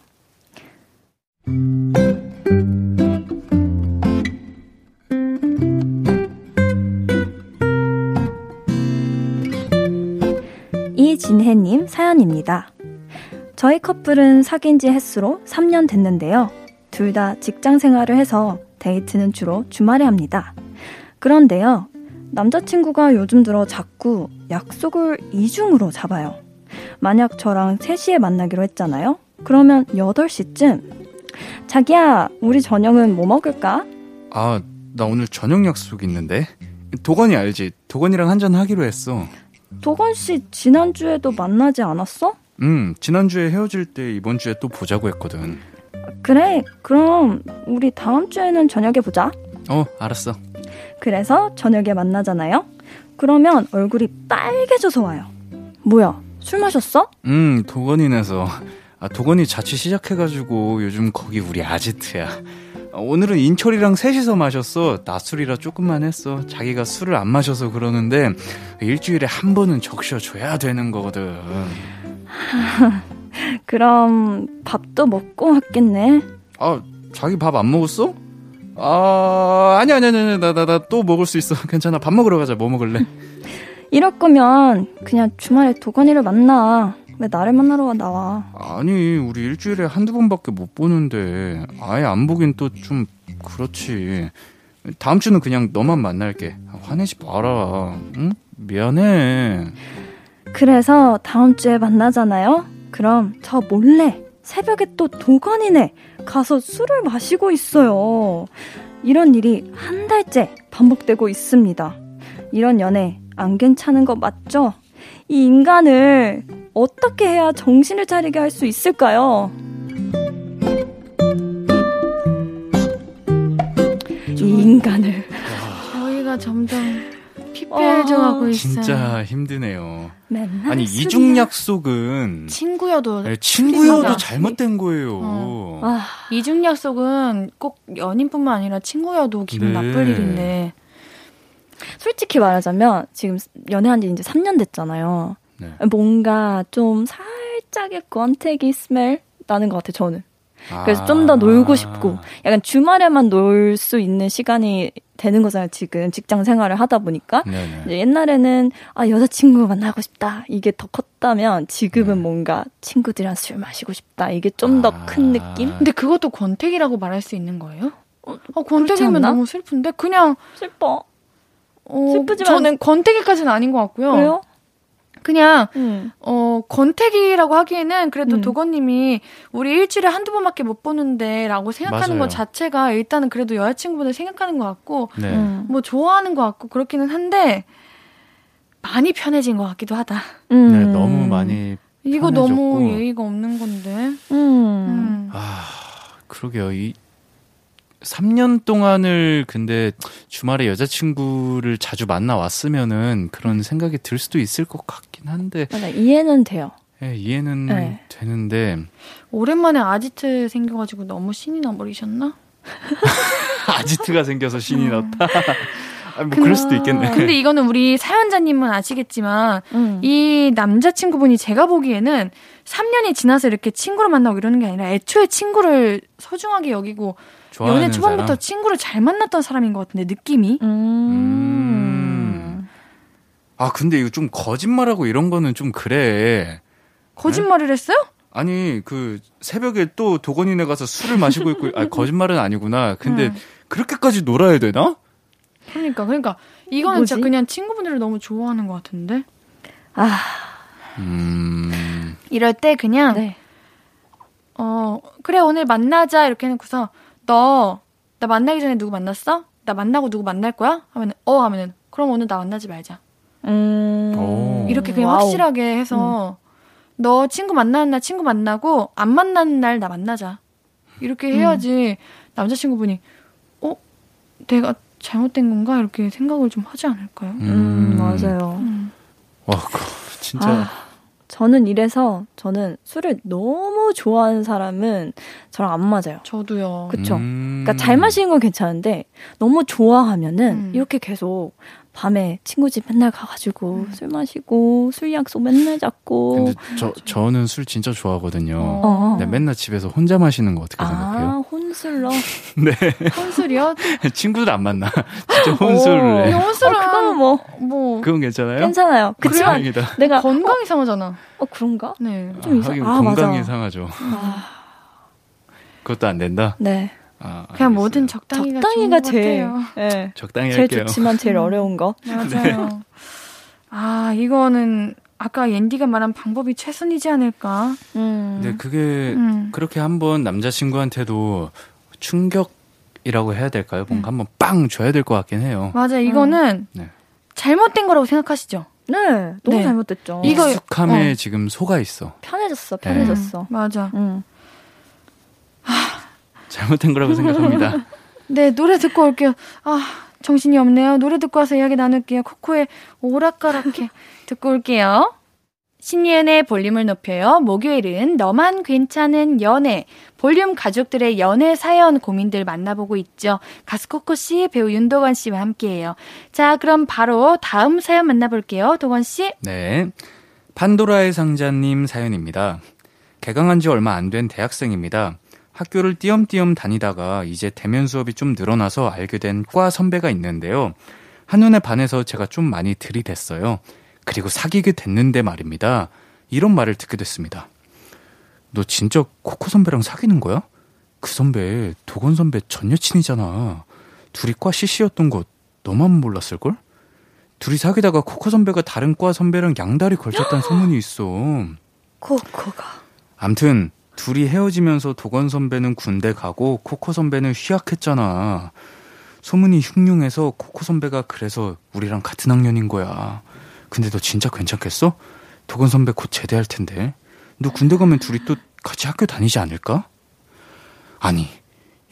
이진혜님 사연입니다. 저희 커플은 사귄 지 횟수로 3년 됐는데요. 둘 다 직장 생활을 해서 데이트는 주로 주말에 합니다. 그런데요, 남자친구가 요즘 들어 자꾸 약속을 이중으로 잡아요. 만약 저랑 3시에 만나기로 했잖아요? 그러면 8시쯤, 자기야, 우리 저녁은 뭐 먹을까? 아, 나 오늘 저녁 약속 있는데. 도건이 알지? 도건이랑 한잔 하기로 했어. 도건 씨, 지난주에도 만나지 않았어? 음, 지난주에 헤어질 때 이번 주에 또 보자고 했거든. 그래, 그럼 우리 다음 주에는 저녁에 보자. 어, 알았어. 그래서 저녁에 만나잖아요? 그러면 얼굴이 빨개져서 와요. 뭐야, 술 마셨어? 음, 도건이네서. 아, 도건이 자취 시작해가지고 요즘 거기 우리 아지트야. 아, 오늘은 인철이랑 셋이서 마셨어. 낮술이라 조금만 했어. 자기가 술을 안 마셔서 그러는데 일주일에 한 번은 적셔줘야 되는 거거든. 그럼 밥도 먹고 왔겠네. 아, 자기 밥 안 먹었어? 아, 아니, 아니, 아니, 나, 나, 나 또 먹을 수 있어. 괜찮아. 밥 먹으러 가자. 뭐 먹을래? 이럴 거면 그냥 주말에 도건이를 만나. 왜 나를 만나러 나와? 아니, 우리 일주일에 한두 번밖에 못 보는데, 아예 안 보긴 또 좀, 그렇지. 다음 주는 그냥 너만 만날게. 화내지 마라. 응? 미안해. 그래서 다음 주에 만나잖아요? 그럼 저 몰래 새벽에 또 도건이네 가서 술을 마시고 있어요. 이런 일이 한 달째 반복되고 있습니다. 이런 연애 안 괜찮은 거 맞죠? 이 인간을 어떻게 해야 정신을 차리게 할 수 있을까요? 이 인간을 저희가 점점 피폐해져가고 있어요. 진짜 힘드네요. 맨날 아니. 이중 약속은 친구여도 네, 친구여도. 잘못된 거예요. 어. 아, 이중 약속은 꼭 연인뿐만 아니라 친구여도 기분 네. 나쁠 일인데 솔직히 말하자면 지금 연애한 지 이제 3년 됐잖아요. 네. 뭔가 좀 살짝의 권태기 스멜 나는 것 같아요, 저는. 그래서 아. 좀더 놀고 싶고, 약간 주말에만 놀 수 있는 시간이 되는 거잖아요, 지금 직장 생활을 하다 보니까. 옛날에는, 아, 여자친구 만나고 싶다. 이게 더 컸다면, 지금은 네. 뭔가 친구들이랑 술 마시고 싶다. 이게 좀더 아. 큰 느낌? 근데 그것도 권태기라고 말할 수 있는 거예요? 어, 그렇지 권태기면? 너무 슬픈데 그냥 슬퍼. 어, 슬프지만- 저는 권태기까지는 아닌 것 같고요. 그래요? 그냥 응. 어 권태기라고 하기에는 그래도 음. 도건님이 우리 일주일에 한두 번밖에 못 보는데라고 생각하는 맞아요. 것 자체가 일단은 그래도 여자친구분을 생각하는 것 같고 네. 음. 뭐 좋아하는 것 같고 그렇기는 한데 많이 편해진 것 같기도 하다. 음. 네, 너무 많이 이거 편해졌고. 너무 예의가 없는 건데. 음. 음. 아, 그러게요. 이 3년 동안을 근데 주말에 여자친구를 자주 만나 왔으면은 그런 생각이 들 수도 있을 것 같긴 한데 맞아, 이해는 돼요. 예, 이해는 네. 되는데 오랜만에 아지트 생겨가지고 너무 신이 나버리셨나? 아지트가 생겨서 신이 음. 났다. 아, 뭐 그럴 수도 있겠네. 근데 이거는 우리 사연자님은 아시겠지만 음. 이 남자친구분이 제가 보기에는 3년이 지나서 이렇게 친구를 만나고 이러는 게 아니라 애초에 친구를 소중하게 여기고 연애 초반부터 사람? 친구를 잘 만났던 사람인 것 같은데 느낌이 음. 아 근데 이거 좀 거짓말하고 이런 거는 좀 그래. 거짓말을 했어요? 아니 그 새벽에 또 도건이네 가서 술을 마시고 있고 아 거짓말은 아니구나. 근데 음. 그렇게까지 놀아야 되나? 그러니까 그러니까 이거는 뭐지? 진짜 그냥 친구분들을 너무 좋아하는 것 같은데 아, 음. 이럴 때 그냥 네. 어 그래 오늘 만나자 이렇게 해놓고서 너 나 만나기 전에 누구 만났어? 나 만나고 누구 만날 거야? 하면은 어 하면은 그럼 오늘 나 만나지 말자. 음. 오. 이렇게 그냥 와우. 확실하게 해서 너 친구 만나는 날 친구 만나고 안 만나는 날 나 만나자. 이렇게 해야지 남자친구분이 어 내가 잘못된 건가 이렇게 생각을 좀 하지 않을까요? 음, 맞아요. 음. 와, 그 진짜 아, 저는 이래서 저는 술을 너무 좋아하는 사람은 저랑 안 맞아요. 저도요. 그쵸? 음. 그러니까 잘 마시는 건 괜찮은데 너무 좋아하면은 음. 이렇게 계속 밤에 친구 집 맨날 가가지고 술 마시고 술 약속 맨날 잡고. 근데 저 저는 술 진짜 좋아하거든요. 어. 네, 맨날 집에서 혼자 마시는 거 어떻게 아, 생각해요? 혼술로. 혼술이요? 친구들 안 만나. 진짜 혼술을 해. 어, 혼술은 그거는 뭐 네. 그건 괜찮아요? 괜찮아요. 그치만 다행이다. 내가 건강 이상하잖아. 어 그런가? 네. 좀 아, 이상- 하긴 아, 건강이 맞아. 상하죠. 아, 그것도 안 된다. 네. 아, 그냥. 뭐든 적당히가 적당히가 좋은 것 제일 같아요. 네. 적당히 제일 할게요. 좋지만 제일 어려운 거. 맞아요. 아 이거는 아까 옌디가 말한 방법이 최선이지 않을까. 음. 근데 그게 음. 그렇게 한번 남자친구한테도 충격이라고 해야 될까요? 뭔가 한번 빵 줘야 될 것 같긴 해요. 맞아 이거는 네. 잘못된 거라고 생각하시죠. 네, 너무 네. 잘못됐죠. 이거- 익숙함에 어. 지금 속아 있어. 편해졌어, 네. 편해졌어. 맞아. 음. 잘못된 거라고 생각합니다. 네 노래 듣고 올게요. 아 정신이 없네요. 노래 듣고 와서 이야기 나눌게요. 코코의 오락가락해 듣고 올게요. 신예은의 볼륨을 높여요. 목요일은 너만 괜찮은 연애. 볼륨 가족들의 연애 사연 고민들 만나보고 있죠. 가수 코코 씨, 배우 윤도건 씨와 함께해요. 자, 그럼 바로 다음 사연 만나볼게요. 도건 씨. 네. 판도라의 상자님 사연입니다. 개강한 지 얼마 안 된 대학생입니다. 학교를 띄엄띄엄 다니다가 이제 대면 수업이 좀 늘어나서 알게 된 과 선배가 있는데요. 한눈에 반해서 제가 좀 많이 들이댔어요. 그리고 사귀게 됐는데 말입니다. 이런 말을 듣게 됐습니다. 너 진짜 코코 선배랑 사귀는 거야? 그 선배 도건 선배 전 여친이잖아. 둘이 과 CC였던 거 너만 몰랐을걸? 둘이 사귀다가 코코 선배가 다른 과 선배랑 양다리 걸쳤다는 소문이 있어. 코코가. 암튼 둘이 헤어지면서 도건 선배는 군대 가고 코코 선배는 휴학했잖아. 소문이 흉흉해서 코코 선배가 그래서 우리랑 같은 학년인 거야. 근데 너 진짜 괜찮겠어? 도건 선배 곧 제대할 텐데. 너 군대 가면 둘이 또 같이 학교 다니지 않을까? 아니,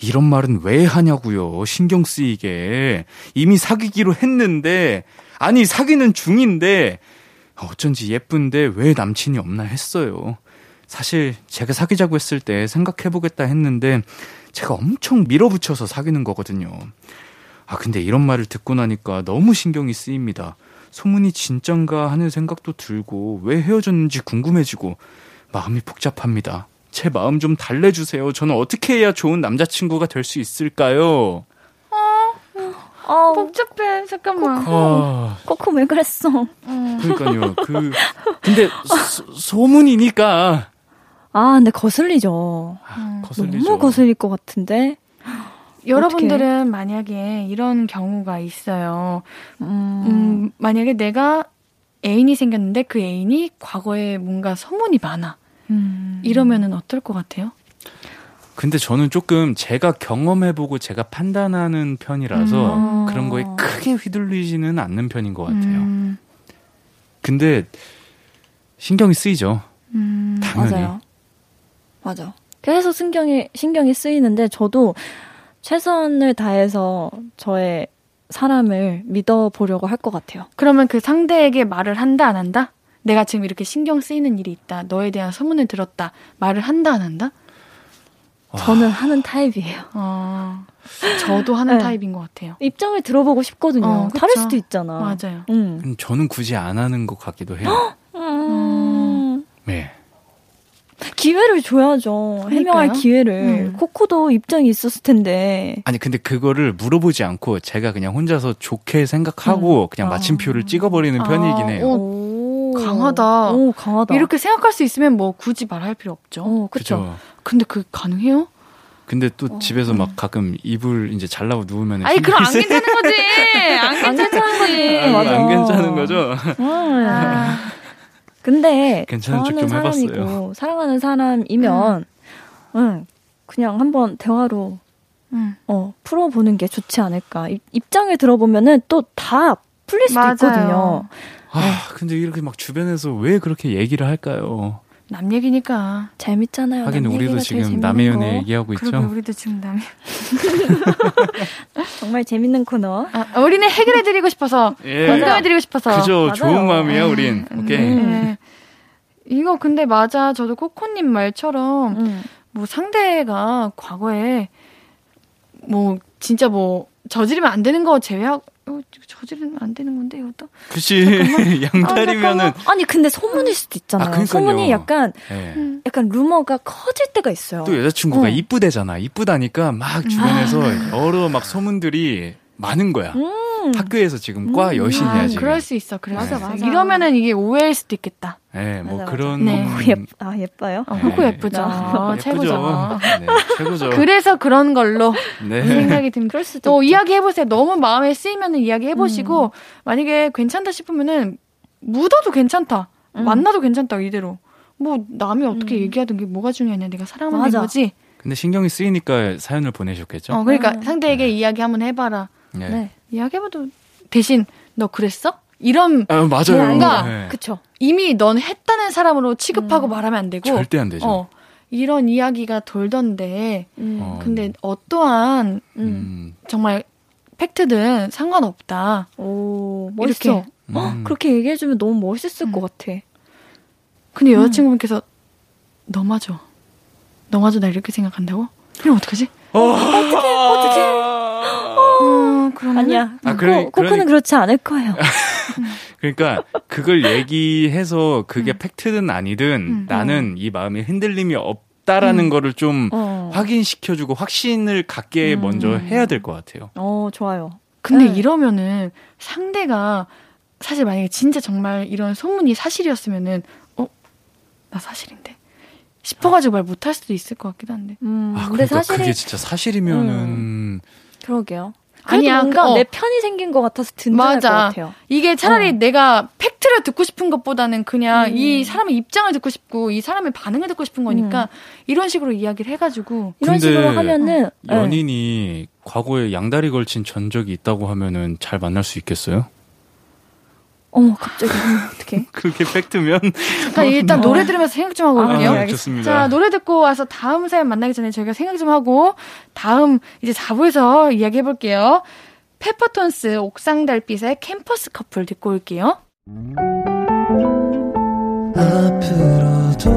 이런 말은 왜 하냐고요. 신경 쓰이게. 이미 사귀기로 했는데, 아니, 사귀는 중인데, 어쩐지 예쁜데 왜 남친이 없나 했어요. 사실 제가 사귀자고 했을 때 생각해보겠다 했는데 제가 엄청 밀어붙여서 사귀는 거거든요. 아, 근데 이런 말을 듣고 나니까 너무 신경이 쓰입니다. 소문이 진짠가 하는 생각도 들고 왜 헤어졌는지 궁금해지고 마음이 복잡합니다. 제 마음 좀 달래주세요. 저는 어떻게 해야 좋은 남자친구가 될 수 있을까요? 어, 복잡해. 잠깐만. 아, 코코 왜 그랬어? 그러니까요. 그 근데 소, 소문이니까 아, 근데 거슬리죠. 음. 거슬리죠. 너무 거슬릴 것 같은데. 여러분들은 만약에 이런 경우가 있어요. 음. 음, 만약에 내가 애인이 생겼는데 그 애인이 과거에 뭔가 소문이 많아. 음. 이러면은 어떨 것 같아요? 근데 저는 조금 제가 경험해보고 제가 판단하는 편이라서 음. 그런 거에 크게 휘둘리지는 않는 편인 것 같아요. 음, 근데 신경이 쓰이죠. 음, 당연히. 맞아요. 맞아. 계속 신경이 신경이 쓰이는데 저도 최선을 다해서 저의 사람을 믿어보려고 할 것 같아요. 그러면 그 상대에게 말을 한다 안 한다? 내가 지금 이렇게 신경 쓰이는 일이 있다. 너에 대한 소문을 들었다. 말을 한다 안 한다? 저는 하는 타입이에요. 어, 저도 하는 네. 타입인 것 같아요. 입장을 들어보고 싶거든요. 어. 다를 수도 있잖아. 맞아요. 음. 음, 저는 굳이 안 하는 것 같기도 해요. 음. 네. 기회를 줘야죠. 해명할 그러니까요. 기회를. 음. 코코도 입장이 있었을 텐데. 아니 근데 그거를 물어보지 않고 제가 그냥 혼자서 좋게 생각하고 그냥 아. 마침표를 찍어버리는 편이긴 해요. 어, 오. 강하다. 오, 강하다. 이렇게 생각할 수 있으면 뭐 굳이 말할 필요 없죠. 어, 그쵸. 그죠. 근데 그게 가능해요? 근데 또 집에서 막 가끔 이불 이제 잘라고 누우면 아니 그럼 안 괜찮은 거지. 안안 괜찮은 거지. 아, 맞아. 안 괜찮은 거죠? 음. 아, 근데 괜찮은 척 좋아하는 좀 해봤어요. 사람이고 사랑하는 사람이면 응, 그냥 한번 대화로 음. 어, 풀어보는 게 좋지 않을까. 입- 입장을 들어보면은 또 다 풀릴 수도 맞아요. 있거든요. 아 근데 이렇게 막 주변에서 왜 그렇게 얘기를 할까요? 남 얘기니까. 재밌잖아요. 하긴 남 우리도 지금 남의 거. 연애 얘기하고 그러게 있죠. 우리도 지금 남. 정말 재밌는 코너. 아, 우리는 해결해드리고 싶어서 예. 공감해드리고 싶어서. 그죠 맞아요. 좋은 마음이야 우린. 오케이. 음. 네. 이거 근데 맞아. 저도 코코님 말처럼 음. 뭐 상대가 과거에 뭐 진짜 뭐 저지르면 안 되는 거 제외하고 저지르면 안 되는 건데 이것도. 그치. 양다리면은. 아, 아니 근데 소문일 수도 있잖아요. 아, 소문이 약간 네. 약간 루머가 커질 때가 있어요. 또 여자친구가 어. 이쁘대잖아. 이쁘다니까 막 주변에서 여러 막 소문들이 많은 거야. 음. 학교에서 지금 과 여신이야 아, 지금. 그럴 수 있어. 그럴 맞아. 맞아. 이러면은 이게 오해일 수도 있겠다. 네, 뭐 맞아, 맞아. 그런. 네. 오, 예, 아 예뻐요. 어, 네. 예쁘죠. 아, 최고죠. 네, 최고죠. 그래서 그런 걸로 네. 생각이 듭니다. 그럴 수도 또 있죠. 이야기 해보세요. 너무 마음에 쓰이면은 이야기 해보시고 만약에 괜찮다 싶으면은 묻어도 괜찮다. 음. 만나도 괜찮다 이대로. 뭐 남이 어떻게 음. 얘기하든 게 뭐가 중요하냐. 내가 사랑하는 맞아. 거지. 근데 신경이 쓰이니까 사연을 보내셨겠죠? 어 그러니까 음. 상대에게 이야기 한번 해봐라. 네. 네. 이야기해봐도 대신 너 그랬어? 이런 아, 맞아요. 뭔가 네. 그쵸. 이미 넌 했다는 사람으로 취급하고 음. 말하면 안 되고 절대 안 되죠. 어 이런 이야기가 돌던데 음. 어. 근데 어떠한 음. 음. 정말 팩트든 상관없다. 오 이렇게. 멋있어. 헉, 음. 그렇게 얘기해주면 너무 멋있을 음. 것 같아. 근데 여자친구분께서 너마저 너마저 나 이렇게 생각한다고? 그럼 어떡하지? 어떻게? 어, 그러면 아니야. 아, 코, 그래- 코코는 그러니- 그렇지 않을 거예요. 그러니까 그걸 얘기해서 그게 팩트든 아니든 음. 나는 이 마음에 흔들림이 없다라는 음. 거를 좀 어. 확인시켜주고 확신을 갖게 음. 먼저 해야 될 것 같아요. 어 좋아요. 근데 네. 이러면은 상대가 사실 만약에 진짜 정말 이런 소문이 사실이었으면은 어? 나 사실인데 싶어가지고 말 못할 수도 있을 것 같기도 한데 음, 아, 근데 그러니까 사실이 그게 진짜 사실이면은 그러게요. 아니야, 뭔가 어. 내 편이 생긴 것 같아서 든든할 맞아. 것 같아요. 이게 차라리 어. 내가 팩트를 듣고 싶은 것보다는 그냥 음. 이 사람의 입장을 듣고 싶고 이 사람의 반응을 듣고 싶은 거니까 이런 식으로 이야기를 해가지고 이런 식으로 하면은 네. 연인이 과거에 양다리 걸친 전적이 있다고 하면은 잘 만날 수 있겠어요? 어머 갑자기 어떻게? 그게 팩트면 잠깐 일단 노래 들으면서 생각 좀 하고 아, 올게요. 네, 아, 알겠습니다. 좋습니다. 자, 노래 듣고 와서 다음 사연 만나기 전에 저희가 생각 좀 하고 다음 이제 4부에서 이야기 해 볼게요. 페퍼톤스 옥상 달빛의 캠퍼스 커플 듣고 올게요. 앞으로도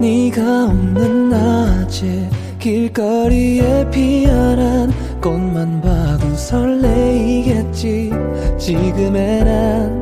네가 없는 낮에 길거리에 피어난 꽃만 봐도 설레이겠지 지금의 난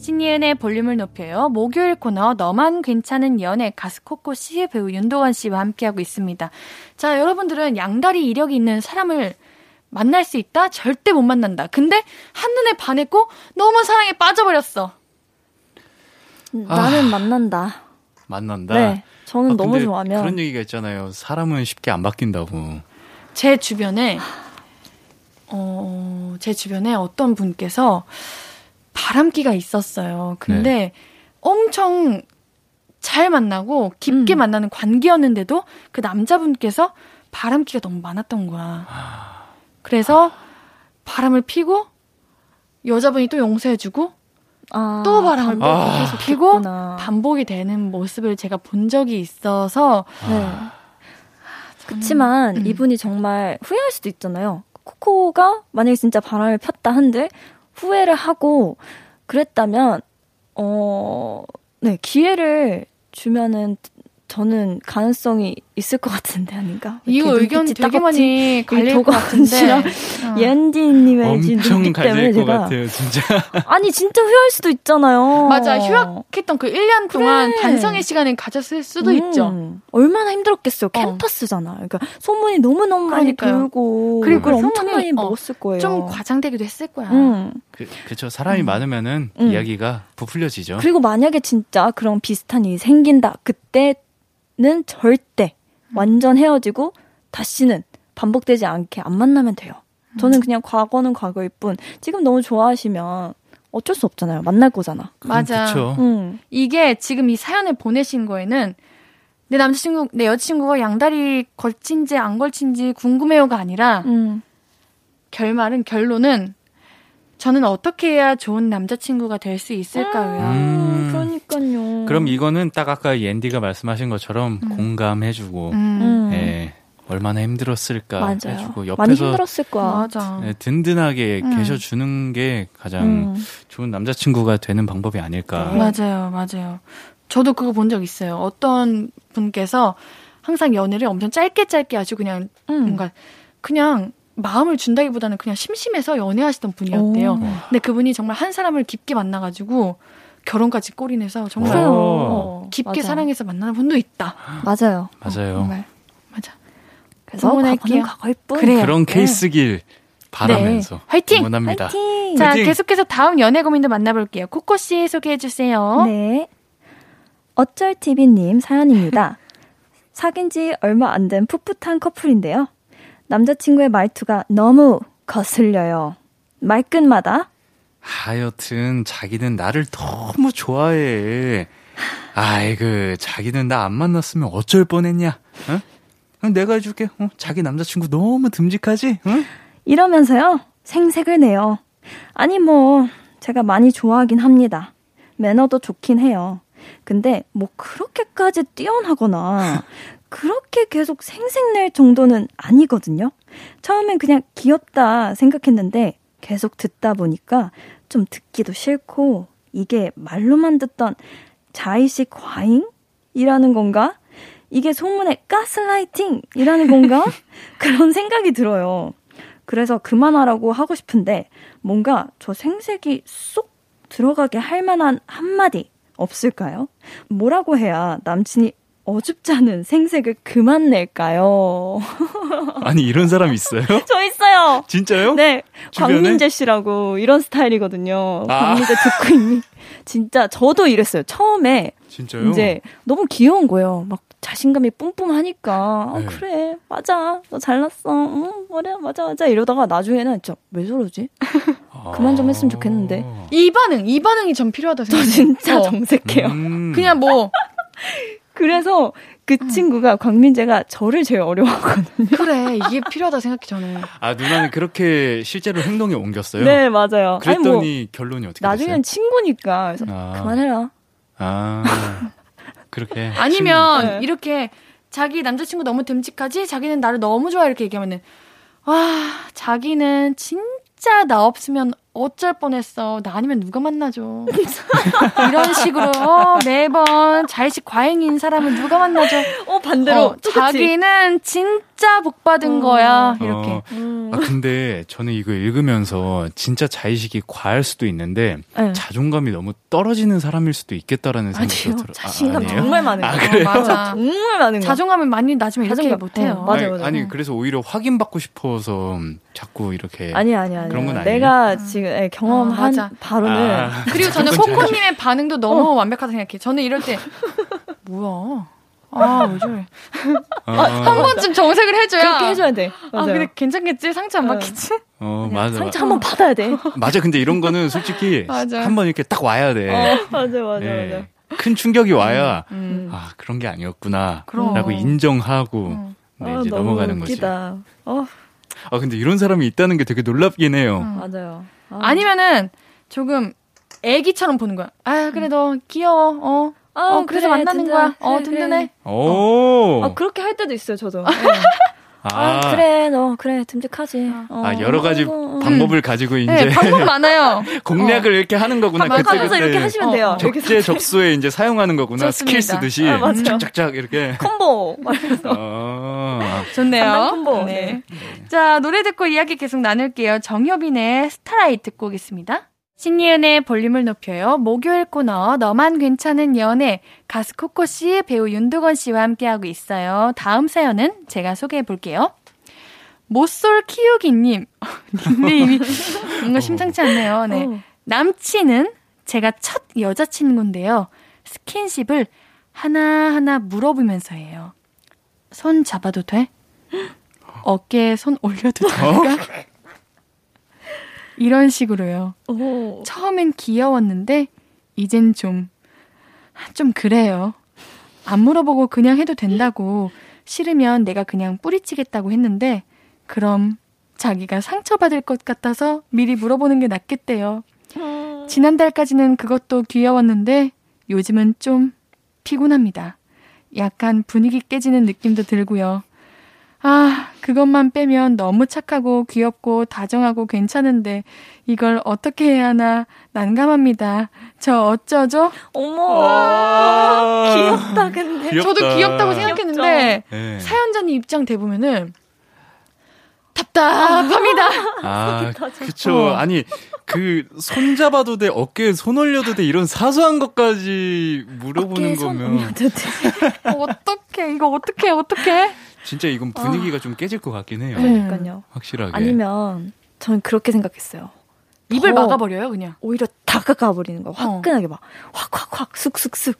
신이은의 볼륨을 높여요. 목요일 코너 너만 괜찮은 연애 가수 코코 씨 배우 윤도원 씨와 함께하고 있습니다. 자, 여러분들은 양다리 이력이 있는 사람을 만날 수 있다? 절대 못 만난다. 근데 한눈에 반했고 너무 사랑에 빠져버렸어. 음, 아. 나는 만난다. 만난다. 네, 저는 아, 너무 좋아하면 그런 얘기가 있잖아요. 사람은 쉽게 안 바뀐다고. 제 주변에 어, 제 주변에 어떤 분께서 바람기가 있었어요. 근데 네. 엄청 잘 만나고 깊게 음. 만나는 관계였는데도 그 남자분께서 바람기가 너무 많았던 거야. 그래서 바람을 피고 여자분이 또 용서해주고 아, 또 바람을 아. 계속 피고 됐구나. 반복이 되는 모습을 제가 본 적이 있어서 네. 그렇지만 음. 이분이 정말 후회할 수도 있잖아요. 코코가 만약에 진짜 바람을 폈다 한들 후회를 하고 그랬다면 어, 네, 기회를 주면은 저는 가능성이 있을 것 같은데 아닌가? 이거 이렇게 의견 되게 따갑지? 많이 갈릴 것 같은데 어. 엄청 눈빛 때문에 갈릴 것 제가 같아요, 진짜. 아니 진짜 후회할 수도 있잖아요. 맞아 휴학했던 그 1년 동안 그래. 반성의 시간을 가졌을 수도 음, 있죠. 얼마나 힘들었겠어요. 캠퍼스잖아. 그러니까 소문이 너무 너무 많이 그러니까요. 돌고 그리고 그걸 그 엄청 많이 어, 먹었을 거예요. 좀 과장되기도 했을 거야. 음. 그, 그쵸. 사람이 많으면은 음. 이야기가 부풀려지죠. 그리고 만약에 진짜 그런 비슷한 일이 생긴다. 그때는 절대 완전 헤어지고 다시는 반복되지 않게 안 만나면 돼요. 저는 그냥 과거는 과거일 뿐 지금 너무 좋아하시면 어쩔 수 없잖아요. 만날 거잖아. 맞아. 그쵸. 음. 이게 지금 이 사연을 보내신 거에는 내 남자친구, 내 여자친구가 양다리 걸친지 안 걸친지 궁금해요가 아니라 음. 결말은 결론은 저는 어떻게 해야 좋은 남자친구가 될 수 있을까요? 음. 그러니까요. 그럼 이거는 딱 아까 옌디가 말씀하신 것처럼 공감해주고, 음. 음. 예, 얼마나 힘들었을까 맞아요. 해주고, 많이 옆에서 힘들었을 거야. 맞아. 예, 든든하게 음. 계셔주는 게 가장 음. 좋은 남자친구가 되는 방법이 아닐까. 네. 맞아요, 맞아요. 저도 그거 본 적 있어요. 어떤 분께서 항상 연애를 엄청 짧게 짧게 하시고 그냥 음. 뭔가 그냥 마음을 준다기보다는 그냥 심심해서 연애하시던 분이었대요. 오. 근데 그분이 정말 한 사람을 깊게 만나가지고 결혼까지 꼬리내서 정말. 어, 깊게 맞아. 사랑해서 만나는 분도 있다. 맞아요. 맞아요. 정말 맞아. 그래서 응원할게요. 과거일 뿐. 그래요. 그런 네. 케이스길 바라면서 네. 화이팅! 응원합니다. 파이팅! 자, 화이팅! 계속해서 다음 연애 고민도 만나볼게요. 코코 씨 소개해 주세요. 네. 어쩔 TV님 사연입니다. 사귄 지 얼마 안 된 풋풋한 커플인데요. 남자친구의 말투가 너무 거슬려요. 말끝마다 하여튼 자기는 나를 너무 좋아해. 아이고 자기는 나 안 만났으면 어쩔 뻔했냐? 어? 그럼 내가 해줄게. 어? 자기 남자친구 너무 듬직하지? 응? 이러면서요. 생색을 내요. 아니 뭐 제가 많이 좋아하긴 합니다. 매너도 좋긴 해요. 근데 뭐 그렇게까지 뛰어나거나 그렇게 계속 생색낼 정도는 아니거든요. 처음엔 그냥 귀엽다 생각했는데 계속 듣다 보니까 좀 듣기도 싫고 이게 말로만 듣던 자의식 과잉이라는 건가? 이게 소문의 가스라이팅이라는 건가? 그런 생각이 들어요. 그래서 그만하라고 하고 싶은데 뭔가 저 생색이 쏙 들어가게 할 만한 한마디 없을까요? 뭐라고 해야 남친이 어줍지 않은 생색을 그만 낼까요? 아니 이런 사람 있어요? 저 있어요. 진짜요? 네, 주변에? 광민재 씨라고 이런 스타일이거든요. 아. 광민재 듣고 있니? 진짜 저도 이랬어요. 처음에 진짜요? 이제 너무 귀여운 거예요. 막 자신감이 뿜뿜하니까 아, 네. 그래 맞아 너 잘났어 응 그래 맞아 맞아 이러다가 나중에는 진짜 왜 저러지? 아. 그만 좀 했으면 좋겠는데. 이 반응, 이 반응이 전 필요하다 저 생각해요. 진짜 어. 정색해요. 음. 그냥 뭐 그래서 그 친구가 광민재가 저를 제일 어려워하거든요. 그래 이게 필요하다 생각해 저는. 아 누나는 그렇게 실제로 행동에 옮겼어요? 네 맞아요. 그랬더니 아니 뭐 결론이 어떻게 나중엔 됐어요? 친구니까 그래서 아. 그만해라. 아 그렇게 아니면 네. 이렇게 자기 남자친구 너무 듬직하지? 자기는 나를 너무 좋아해 이렇게 얘기하면은 와 자기는 진짜 나 없으면 어쩔 뻔했어. 나 아니면 누가 만나줘. 이런 식으로 어, 매번 자의식 과잉인 사람을 누가 만나줘. 어 반대로 어, 자기는 진짜 복 받은 어. 거야. 이렇게. 어. 음. 아 근데 저는 이거 읽으면서 진짜 자의식이 과할 수도 있는데 네. 자존감이 너무 떨어지는 사람일 수도 있겠다라는 생각이 아니에요. 들어요. 자신감 아니에요? 정말 많은 아, 거. 그래요? 맞아. 정말 많은 거. 자존감이 많이 낮으면 이렇게 자존감. 못해요. 어, 맞아, 아니, 맞아. 아니 그래서 오히려 확인받고 싶어서 자꾸 이렇게 아니 아니 아니. 그런 건 아니에요? 내가 지금 예, 경험한 아. 바로는 아, 그리고 저는 코코님의 반응도 너무 완벽하다 생각해요. 저는 이럴 때 뭐야? 아, 왜 저래? 어, 한 번쯤 정색을 해줘야. 그렇게 해줘야 돼. 아, 맞아요. 근데 괜찮겠지? 상처 안 어. 받겠지? 어 맞아 상처 한 번 받아야 돼. 맞아 근데 이런 거는 솔직히. 한 번 이렇게 딱 와야 돼. 어, 맞아 맞아 예. 맞아. 큰 충격이 와야 음. 아 그런 게 아니었구나 그럼. 라고 인정하고 음. 네, 아, 이제 너무 넘어가는 거지. 웃기다. 어, 아 근데 이런 사람이 있다는 게 되게 놀랍긴 해요. 음. 맞아요. 아. 아니면은 조금 애기처럼 보는 거야. 아, 그래, 너 귀여워. 어. 아, 어, 그래서 그래, 만나는 든든해. 거야. 어, 그래, 든든해. 오. 아 그렇게 할 때도 있어요 저도. 네. 아, 아, 그래 너 그래 듬직하지. 어, 아, 여러 가지 어, 어. 방법을 가지고 이제 네, 방법 많아요. 공략을 이렇게 하는 거구나. 맞아. 그때 하면서 그때 이렇게 하시면 돼요. 어, 어. 이렇게 적재 적소에 이제 사용하는 거구나. 좋습니다. 스킬 쓰듯이 아, 맞아요. 짝짝짝 이렇게. 콤보. 말해서. 어. 좋네요. 콤보. 네. 자, 노래 듣고 이야기 계속 나눌게요. 정효빈의 Starlight 듣고 오겠습니다. 신예은의 볼륨을 높여요. 목요일 코너 너만 괜찮은 연애 가수 코코 씨, 배우 윤두건 씨와 함께하고 있어요. 다음 사연은 제가 소개해 볼게요. 모쏠 키우기님 닉네임이 뭔가 심상치 않네요. 네. 어. 남친은 제가 첫 여자친구인데요. 스킨십을 하나하나 물어보면서 해요. 손 잡아도 돼? 어깨에 손 올려도 될까? 이런 식으로요. 오. 처음엔 귀여웠는데 이젠 좀, 좀 그래요. 안 물어보고 그냥 해도 된다고 싫으면 내가 그냥 뿌리치겠다고 했는데 그럼 자기가 상처받을 것 같아서 미리 물어보는 게 낫겠대요. 지난달까지는 그것도 귀여웠는데 요즘은 좀 피곤합니다. 약간 분위기 깨지는 느낌도 들고요. 아, 그것만 빼면 너무 착하고 귀엽고 다정하고 괜찮은데 이걸 어떻게 해야 하나 난감합니다. 저 어쩌죠? 어머, 아, 귀엽다, 근데. 귀엽다. 저도 귀엽다고 생각했는데 네. 사연자님 입장 대보면은 답답합니다. 아, 그쵸. 어. 아니, 그, 손 잡아도 돼, 어깨에 손 올려도 돼, 이런 사소한 것까지 물어보는 어깨에 손 거면. 올려도 돼. 어떡해, 이거 어떡해, 어떡해? 진짜 이건 분위기가 좀 깨질 것 같긴 해요. 네. 그러니까요. 확실하게. 아니면 저는 그렇게 생각했어요. 입을 더 막아버려요, 그냥. 오히려 다가가 버리는 거. 어. 화끈하게 막 확확확 쑥쑥쑥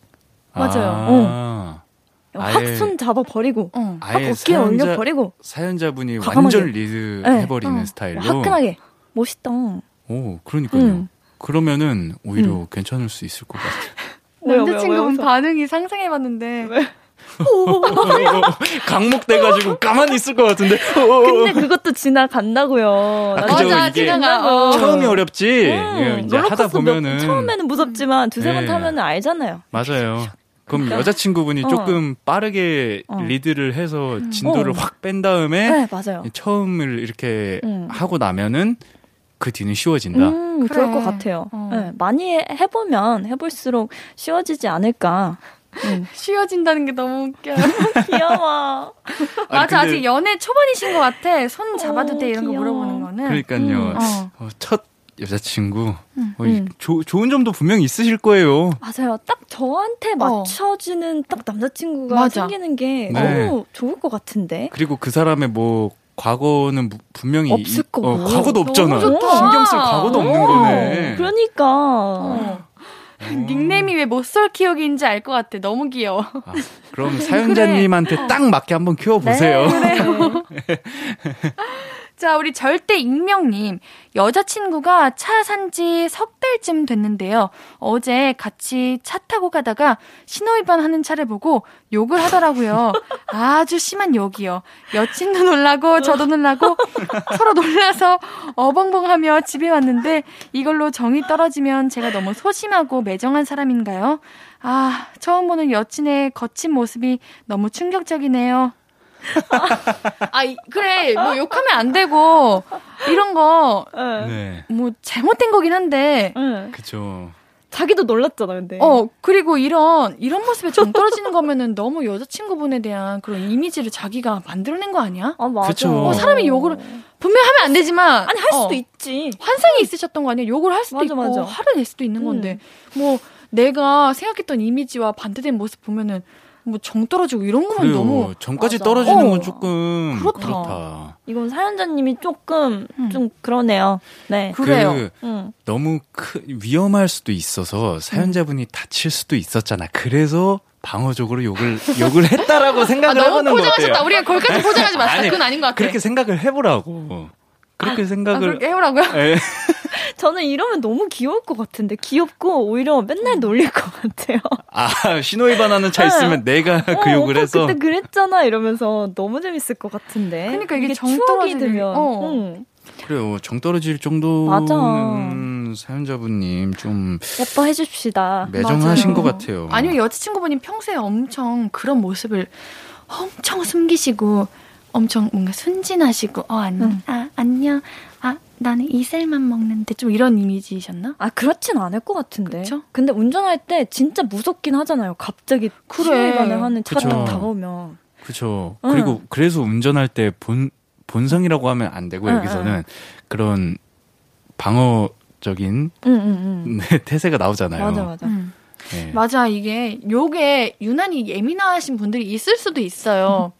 맞아요. 확 아예- 손 잡아 버리고 어. 확 사연자- 올려 버리고 사연자분이 과감하게. 완전 리드 네. 해버리는 어. 스타일로. 화끈하게 멋있다. 오, 그러니까요. 음. 그러면은 오히려 괜찮을 수 있을 것 같아요. 남자친구분? 반응이 상상해봤는데. 강목돼가지고 가만히 있을 것 같은데. 근데 그것도 지나간다고요. 아, 그죠. 맞아, 이게 지나가. 어. 처음이 어렵지. 음, 예, 이제 하다 보면은 몇- 처음에는 무섭지만 두세 번 네. 타면은 알잖아요. 맞아요. 그럼 그러니까. 여자친구분이 어. 조금 빠르게 어. 리드를 해서 진도를 어. 확뺀 다음에 네, 맞아요. 처음을 이렇게 음. 하고 나면은 그 뒤는 쉬워진다. 음, 그럴 그래. 것 같아요. 어. 네, 많이 해보면 해볼수록 쉬워지지 않을까. 음. 쉬워진다는 게 너무 웃겨요. 귀여워. 맞아, 아직 연애 초반이신 것 같아. 손 잡아도 어, 돼, 이런 거 귀여워. 물어보는 거는. 그러니까요. 음. 어. 어, 첫 여자친구 음. 어, 이 음. 조- 좋은 점도 분명히 있으실 거예요. 맞아요. 딱 저한테 맞춰지는 딱 남자친구가 맞아. 생기는 게 네. 너무 좋을 것 같은데. 그리고 그 사람의 뭐 과거는 무- 분명히 없을 이- 거고. 어, 과거도 없잖아. 신경 쓸 과거도 없는 어. 거네. 그러니까. 어. 닉네임이 왜 못쏠 키우기인지 알 것 같아. 너무 귀여워. 아, 그럼 사연자님한테 딱 맞게 한번 키워보세요. 네. 자, 우리 절대 익명님. 여자친구가 차 산 지 석 달쯤 됐는데요. 어제 같이 차 타고 가다가 신호위반 하는 차를 보고 욕을 하더라고요. 아주 심한 욕이요. 여친도 놀라고 저도 놀라고 서로 놀라서 어벙벙하며 집에 왔는데 이걸로 정이 떨어지면 제가 너무 소심하고 매정한 사람인가요? 아, 처음 보는 여친의 거친 모습이 너무 충격적이네요. 아, 이- 그래. 뭐 욕하면 안 되고 이런 거 네. 네. 뭐 잘못된 거긴 한데 네. 그죠. 자기도 놀랐잖아, 근데. 어 그리고 이런 이런 모습에 정 떨어지는 거면은 너무 여자친구분에 대한 그런 이미지를 자기가 만들어낸 거 아니야? 아, 맞아. 그쵸. 어, 사람이 욕을 분명 하면 안 되지만 아니, 할 수도 어, 있지. 환상이 있으셨던 거 아니야? 욕을 할 수도 맞아, 있고 맞아. 화를 낼 수도 있는 건데 뭐 내가 생각했던 이미지와 반대된 모습 보면은 뭐 정 떨어지고 이런 거면 그래요. 너무 전까지 맞아. 떨어지는 어. 건 조금 그렇다. 그렇다. 이건 사연자님이 조금, 음. 좀 그러네요. 네. 그래요. 그 음. 너무 크, 위험할 수도 있어서 사연자분이 다칠 수도 있었잖아. 그래서 방어적으로 욕을 욕을 했다라고 아, 생각을 너무 해보는 거 포장하셨다. 어때요? 우리가 거기까지 포장하지 마세요. 그건 아닌 것 같아. 그렇게 생각을 해보라고. 그렇게 아, 생각을 그렇게 해보라고요? 예. 저는 이러면 너무 귀여울 것 같은데. 귀엽고 오히려 맨날 놀릴 것 같아요. 아 신호위 반하는 차 있으면 내가 그 어, 욕을 오빠 해서 그때 그랬잖아 이러면서 너무 재밌을 것 같은데. 그러니까 이게 정 추억이 떨어지는- 들면. 어. 응. 그래요. 정 떨어질 정도는 사연자분님 좀 예뻐해 줍시다. 매정하신 맞아요. 것 같아요. 아니면 여자친구분이 평소에 엄청 그런 모습을 엄청 숨기시고 엄청 뭔가 순진하시고 어 안녕 응. 아 안녕 아 나는 이슬만 먹는데 좀 이런 이미지셨나? 아 그렇진 않을 것 같은데. 그쵸? 근데 운전할 때 진짜 무섭긴 하잖아요. 갑자기 그래. 신호위반을 하는 차가. 딱 다가오면. 그렇죠. 응. 그리고 그래서 운전할 때 본 본성이라고 하면 안 되고 응, 여기서는 그런 방어적인 응응응. 네, 태세가 나오잖아요. 맞아 맞아. 음. 네. 맞아 이게 요게 유난히 예민하신 분들이 있을 수도 있어요.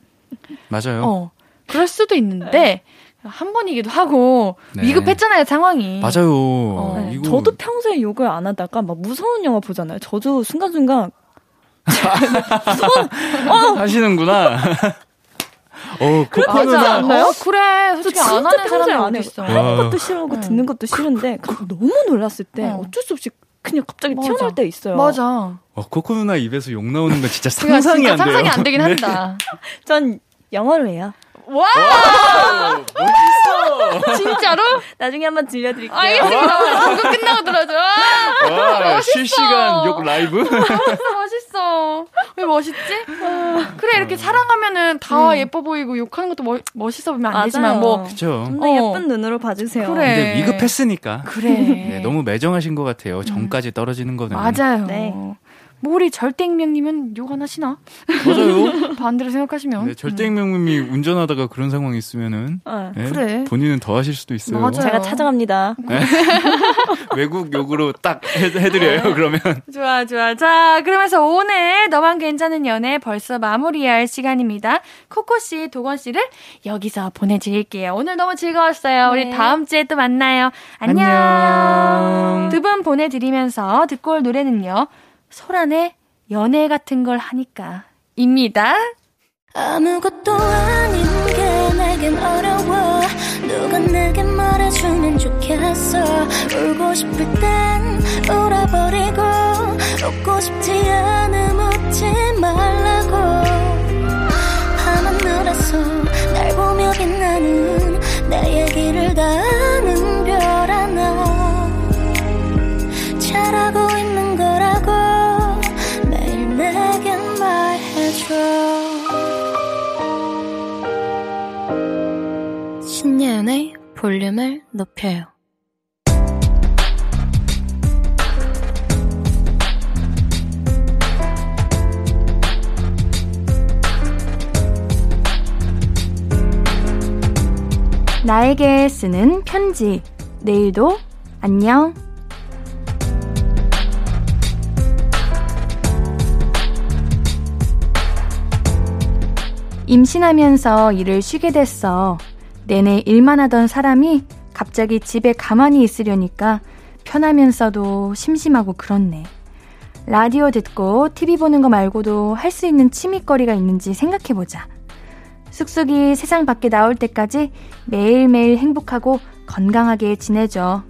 맞아요. 어 그럴 수도 있는데 한 번이기도 하고 네. 위급했잖아요 상황이. 맞아요. 어. 네, 이거 저도 평소에 욕을 안 하다가 막 무서운 영화 보잖아요. 저도 순간순간 하시는구나. 어, 맞아. 누나. 않나요? 어, 그래. 저 솔직히 진짜 안 하는 사람이 안. 있어. 하는 와. 것도 싫어하고 응. 듣는 것도 싫은데 그 너무 놀랐을 때 어. 어쩔 수 없이 그냥 갑자기 맞아. 튀어나올 때 있어요. 맞아. 어, 코코 누나 입에서 욕 나오는 거 진짜 그러니까 상상이 진짜 안 돼요. 상상이 안 되긴 네. 한다. 전 영어로 해요. 와! 멋있어! 진짜로? 나중에 한번 들려드릴게요. 알겠습니다. 방금 끝나고 들어줘. 와, 멋있어. 실시간 욕 라이브? 멋있어. 왜 멋있지? 그래, 이렇게 사랑하면은 다 음. 예뻐 보이고 욕하는 것도 멋, 멋있어 보면 안 맞아요. 되지만 뭐. 그쵸. 좀더 어. 예쁜 눈으로 봐주세요. 그래. 근데 위급했으니까. 그래. 네, 너무 매정하신 것 같아요. 전까지 떨어지는 거는. 맞아요. 네. 뭐 우리 절대익명님은 욕 안 하시나? 맞아요. 반대로 생각하시면. 네, 절대익명님이 운전하다가 그런 상황이 있으면은 어. 네, 그래. 본인은 더 하실 수도 있어요. 맞아요. 제가 찾아갑니다. 외국 욕으로 딱 해, 해드려요. 그러면 좋아, 좋아. 자, 그러면서 오늘 너만 괜찮은 연애 벌써 마무리할 시간입니다. 코코 씨, 도건 씨를 여기서 보내드릴게요. 오늘 너무 즐거웠어요. 우리 네. 다음 주에 또 만나요. 안녕. 안녕. 두 분 보내드리면서 듣고 올 노래는요. 소란의 연애 같은 걸 하니까. 입니다. 아무것도 아닌 게 내겐 어려워 누가 내게 말해주면 좋겠어 울고 싶을 땐 울어버리고 웃고 싶지 않음 웃지 말라고 볼륨을 높여요. 나에게 쓰는 편지. 내일도 안녕. 임신하면서 일을 쉬게 됐어. 내내 일만 하던 사람이 갑자기 집에 가만히 있으려니까 편하면서도 심심하고 그렇네. 라디오 듣고 TV 보는 거 말고도 할 수 있는 취미거리가 있는지 생각해보자. 쑥쑥이 세상 밖에 나올 때까지 매일매일 행복하고 건강하게 지내줘.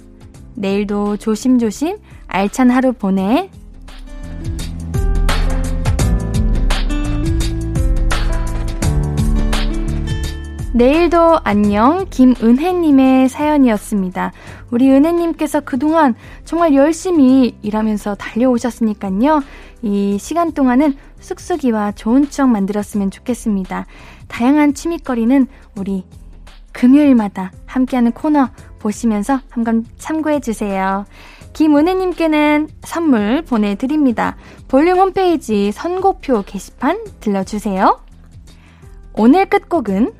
내일도 조심조심 알찬 하루 보내. 내일도 안녕 김은혜님의 사연이었습니다. 우리 은혜님께서 그동안 정말 열심히 일하면서 달려오셨으니까요. 이 시간 동안은 쑥쑥이와 좋은 추억 만들었으면 좋겠습니다. 다양한 취미거리는 우리 금요일마다 함께하는 코너 보시면서 한번 참고해 주세요. 김은혜님께는 선물 보내드립니다. 볼륨 홈페이지 선고표 게시판 들러주세요. 오늘 끝곡은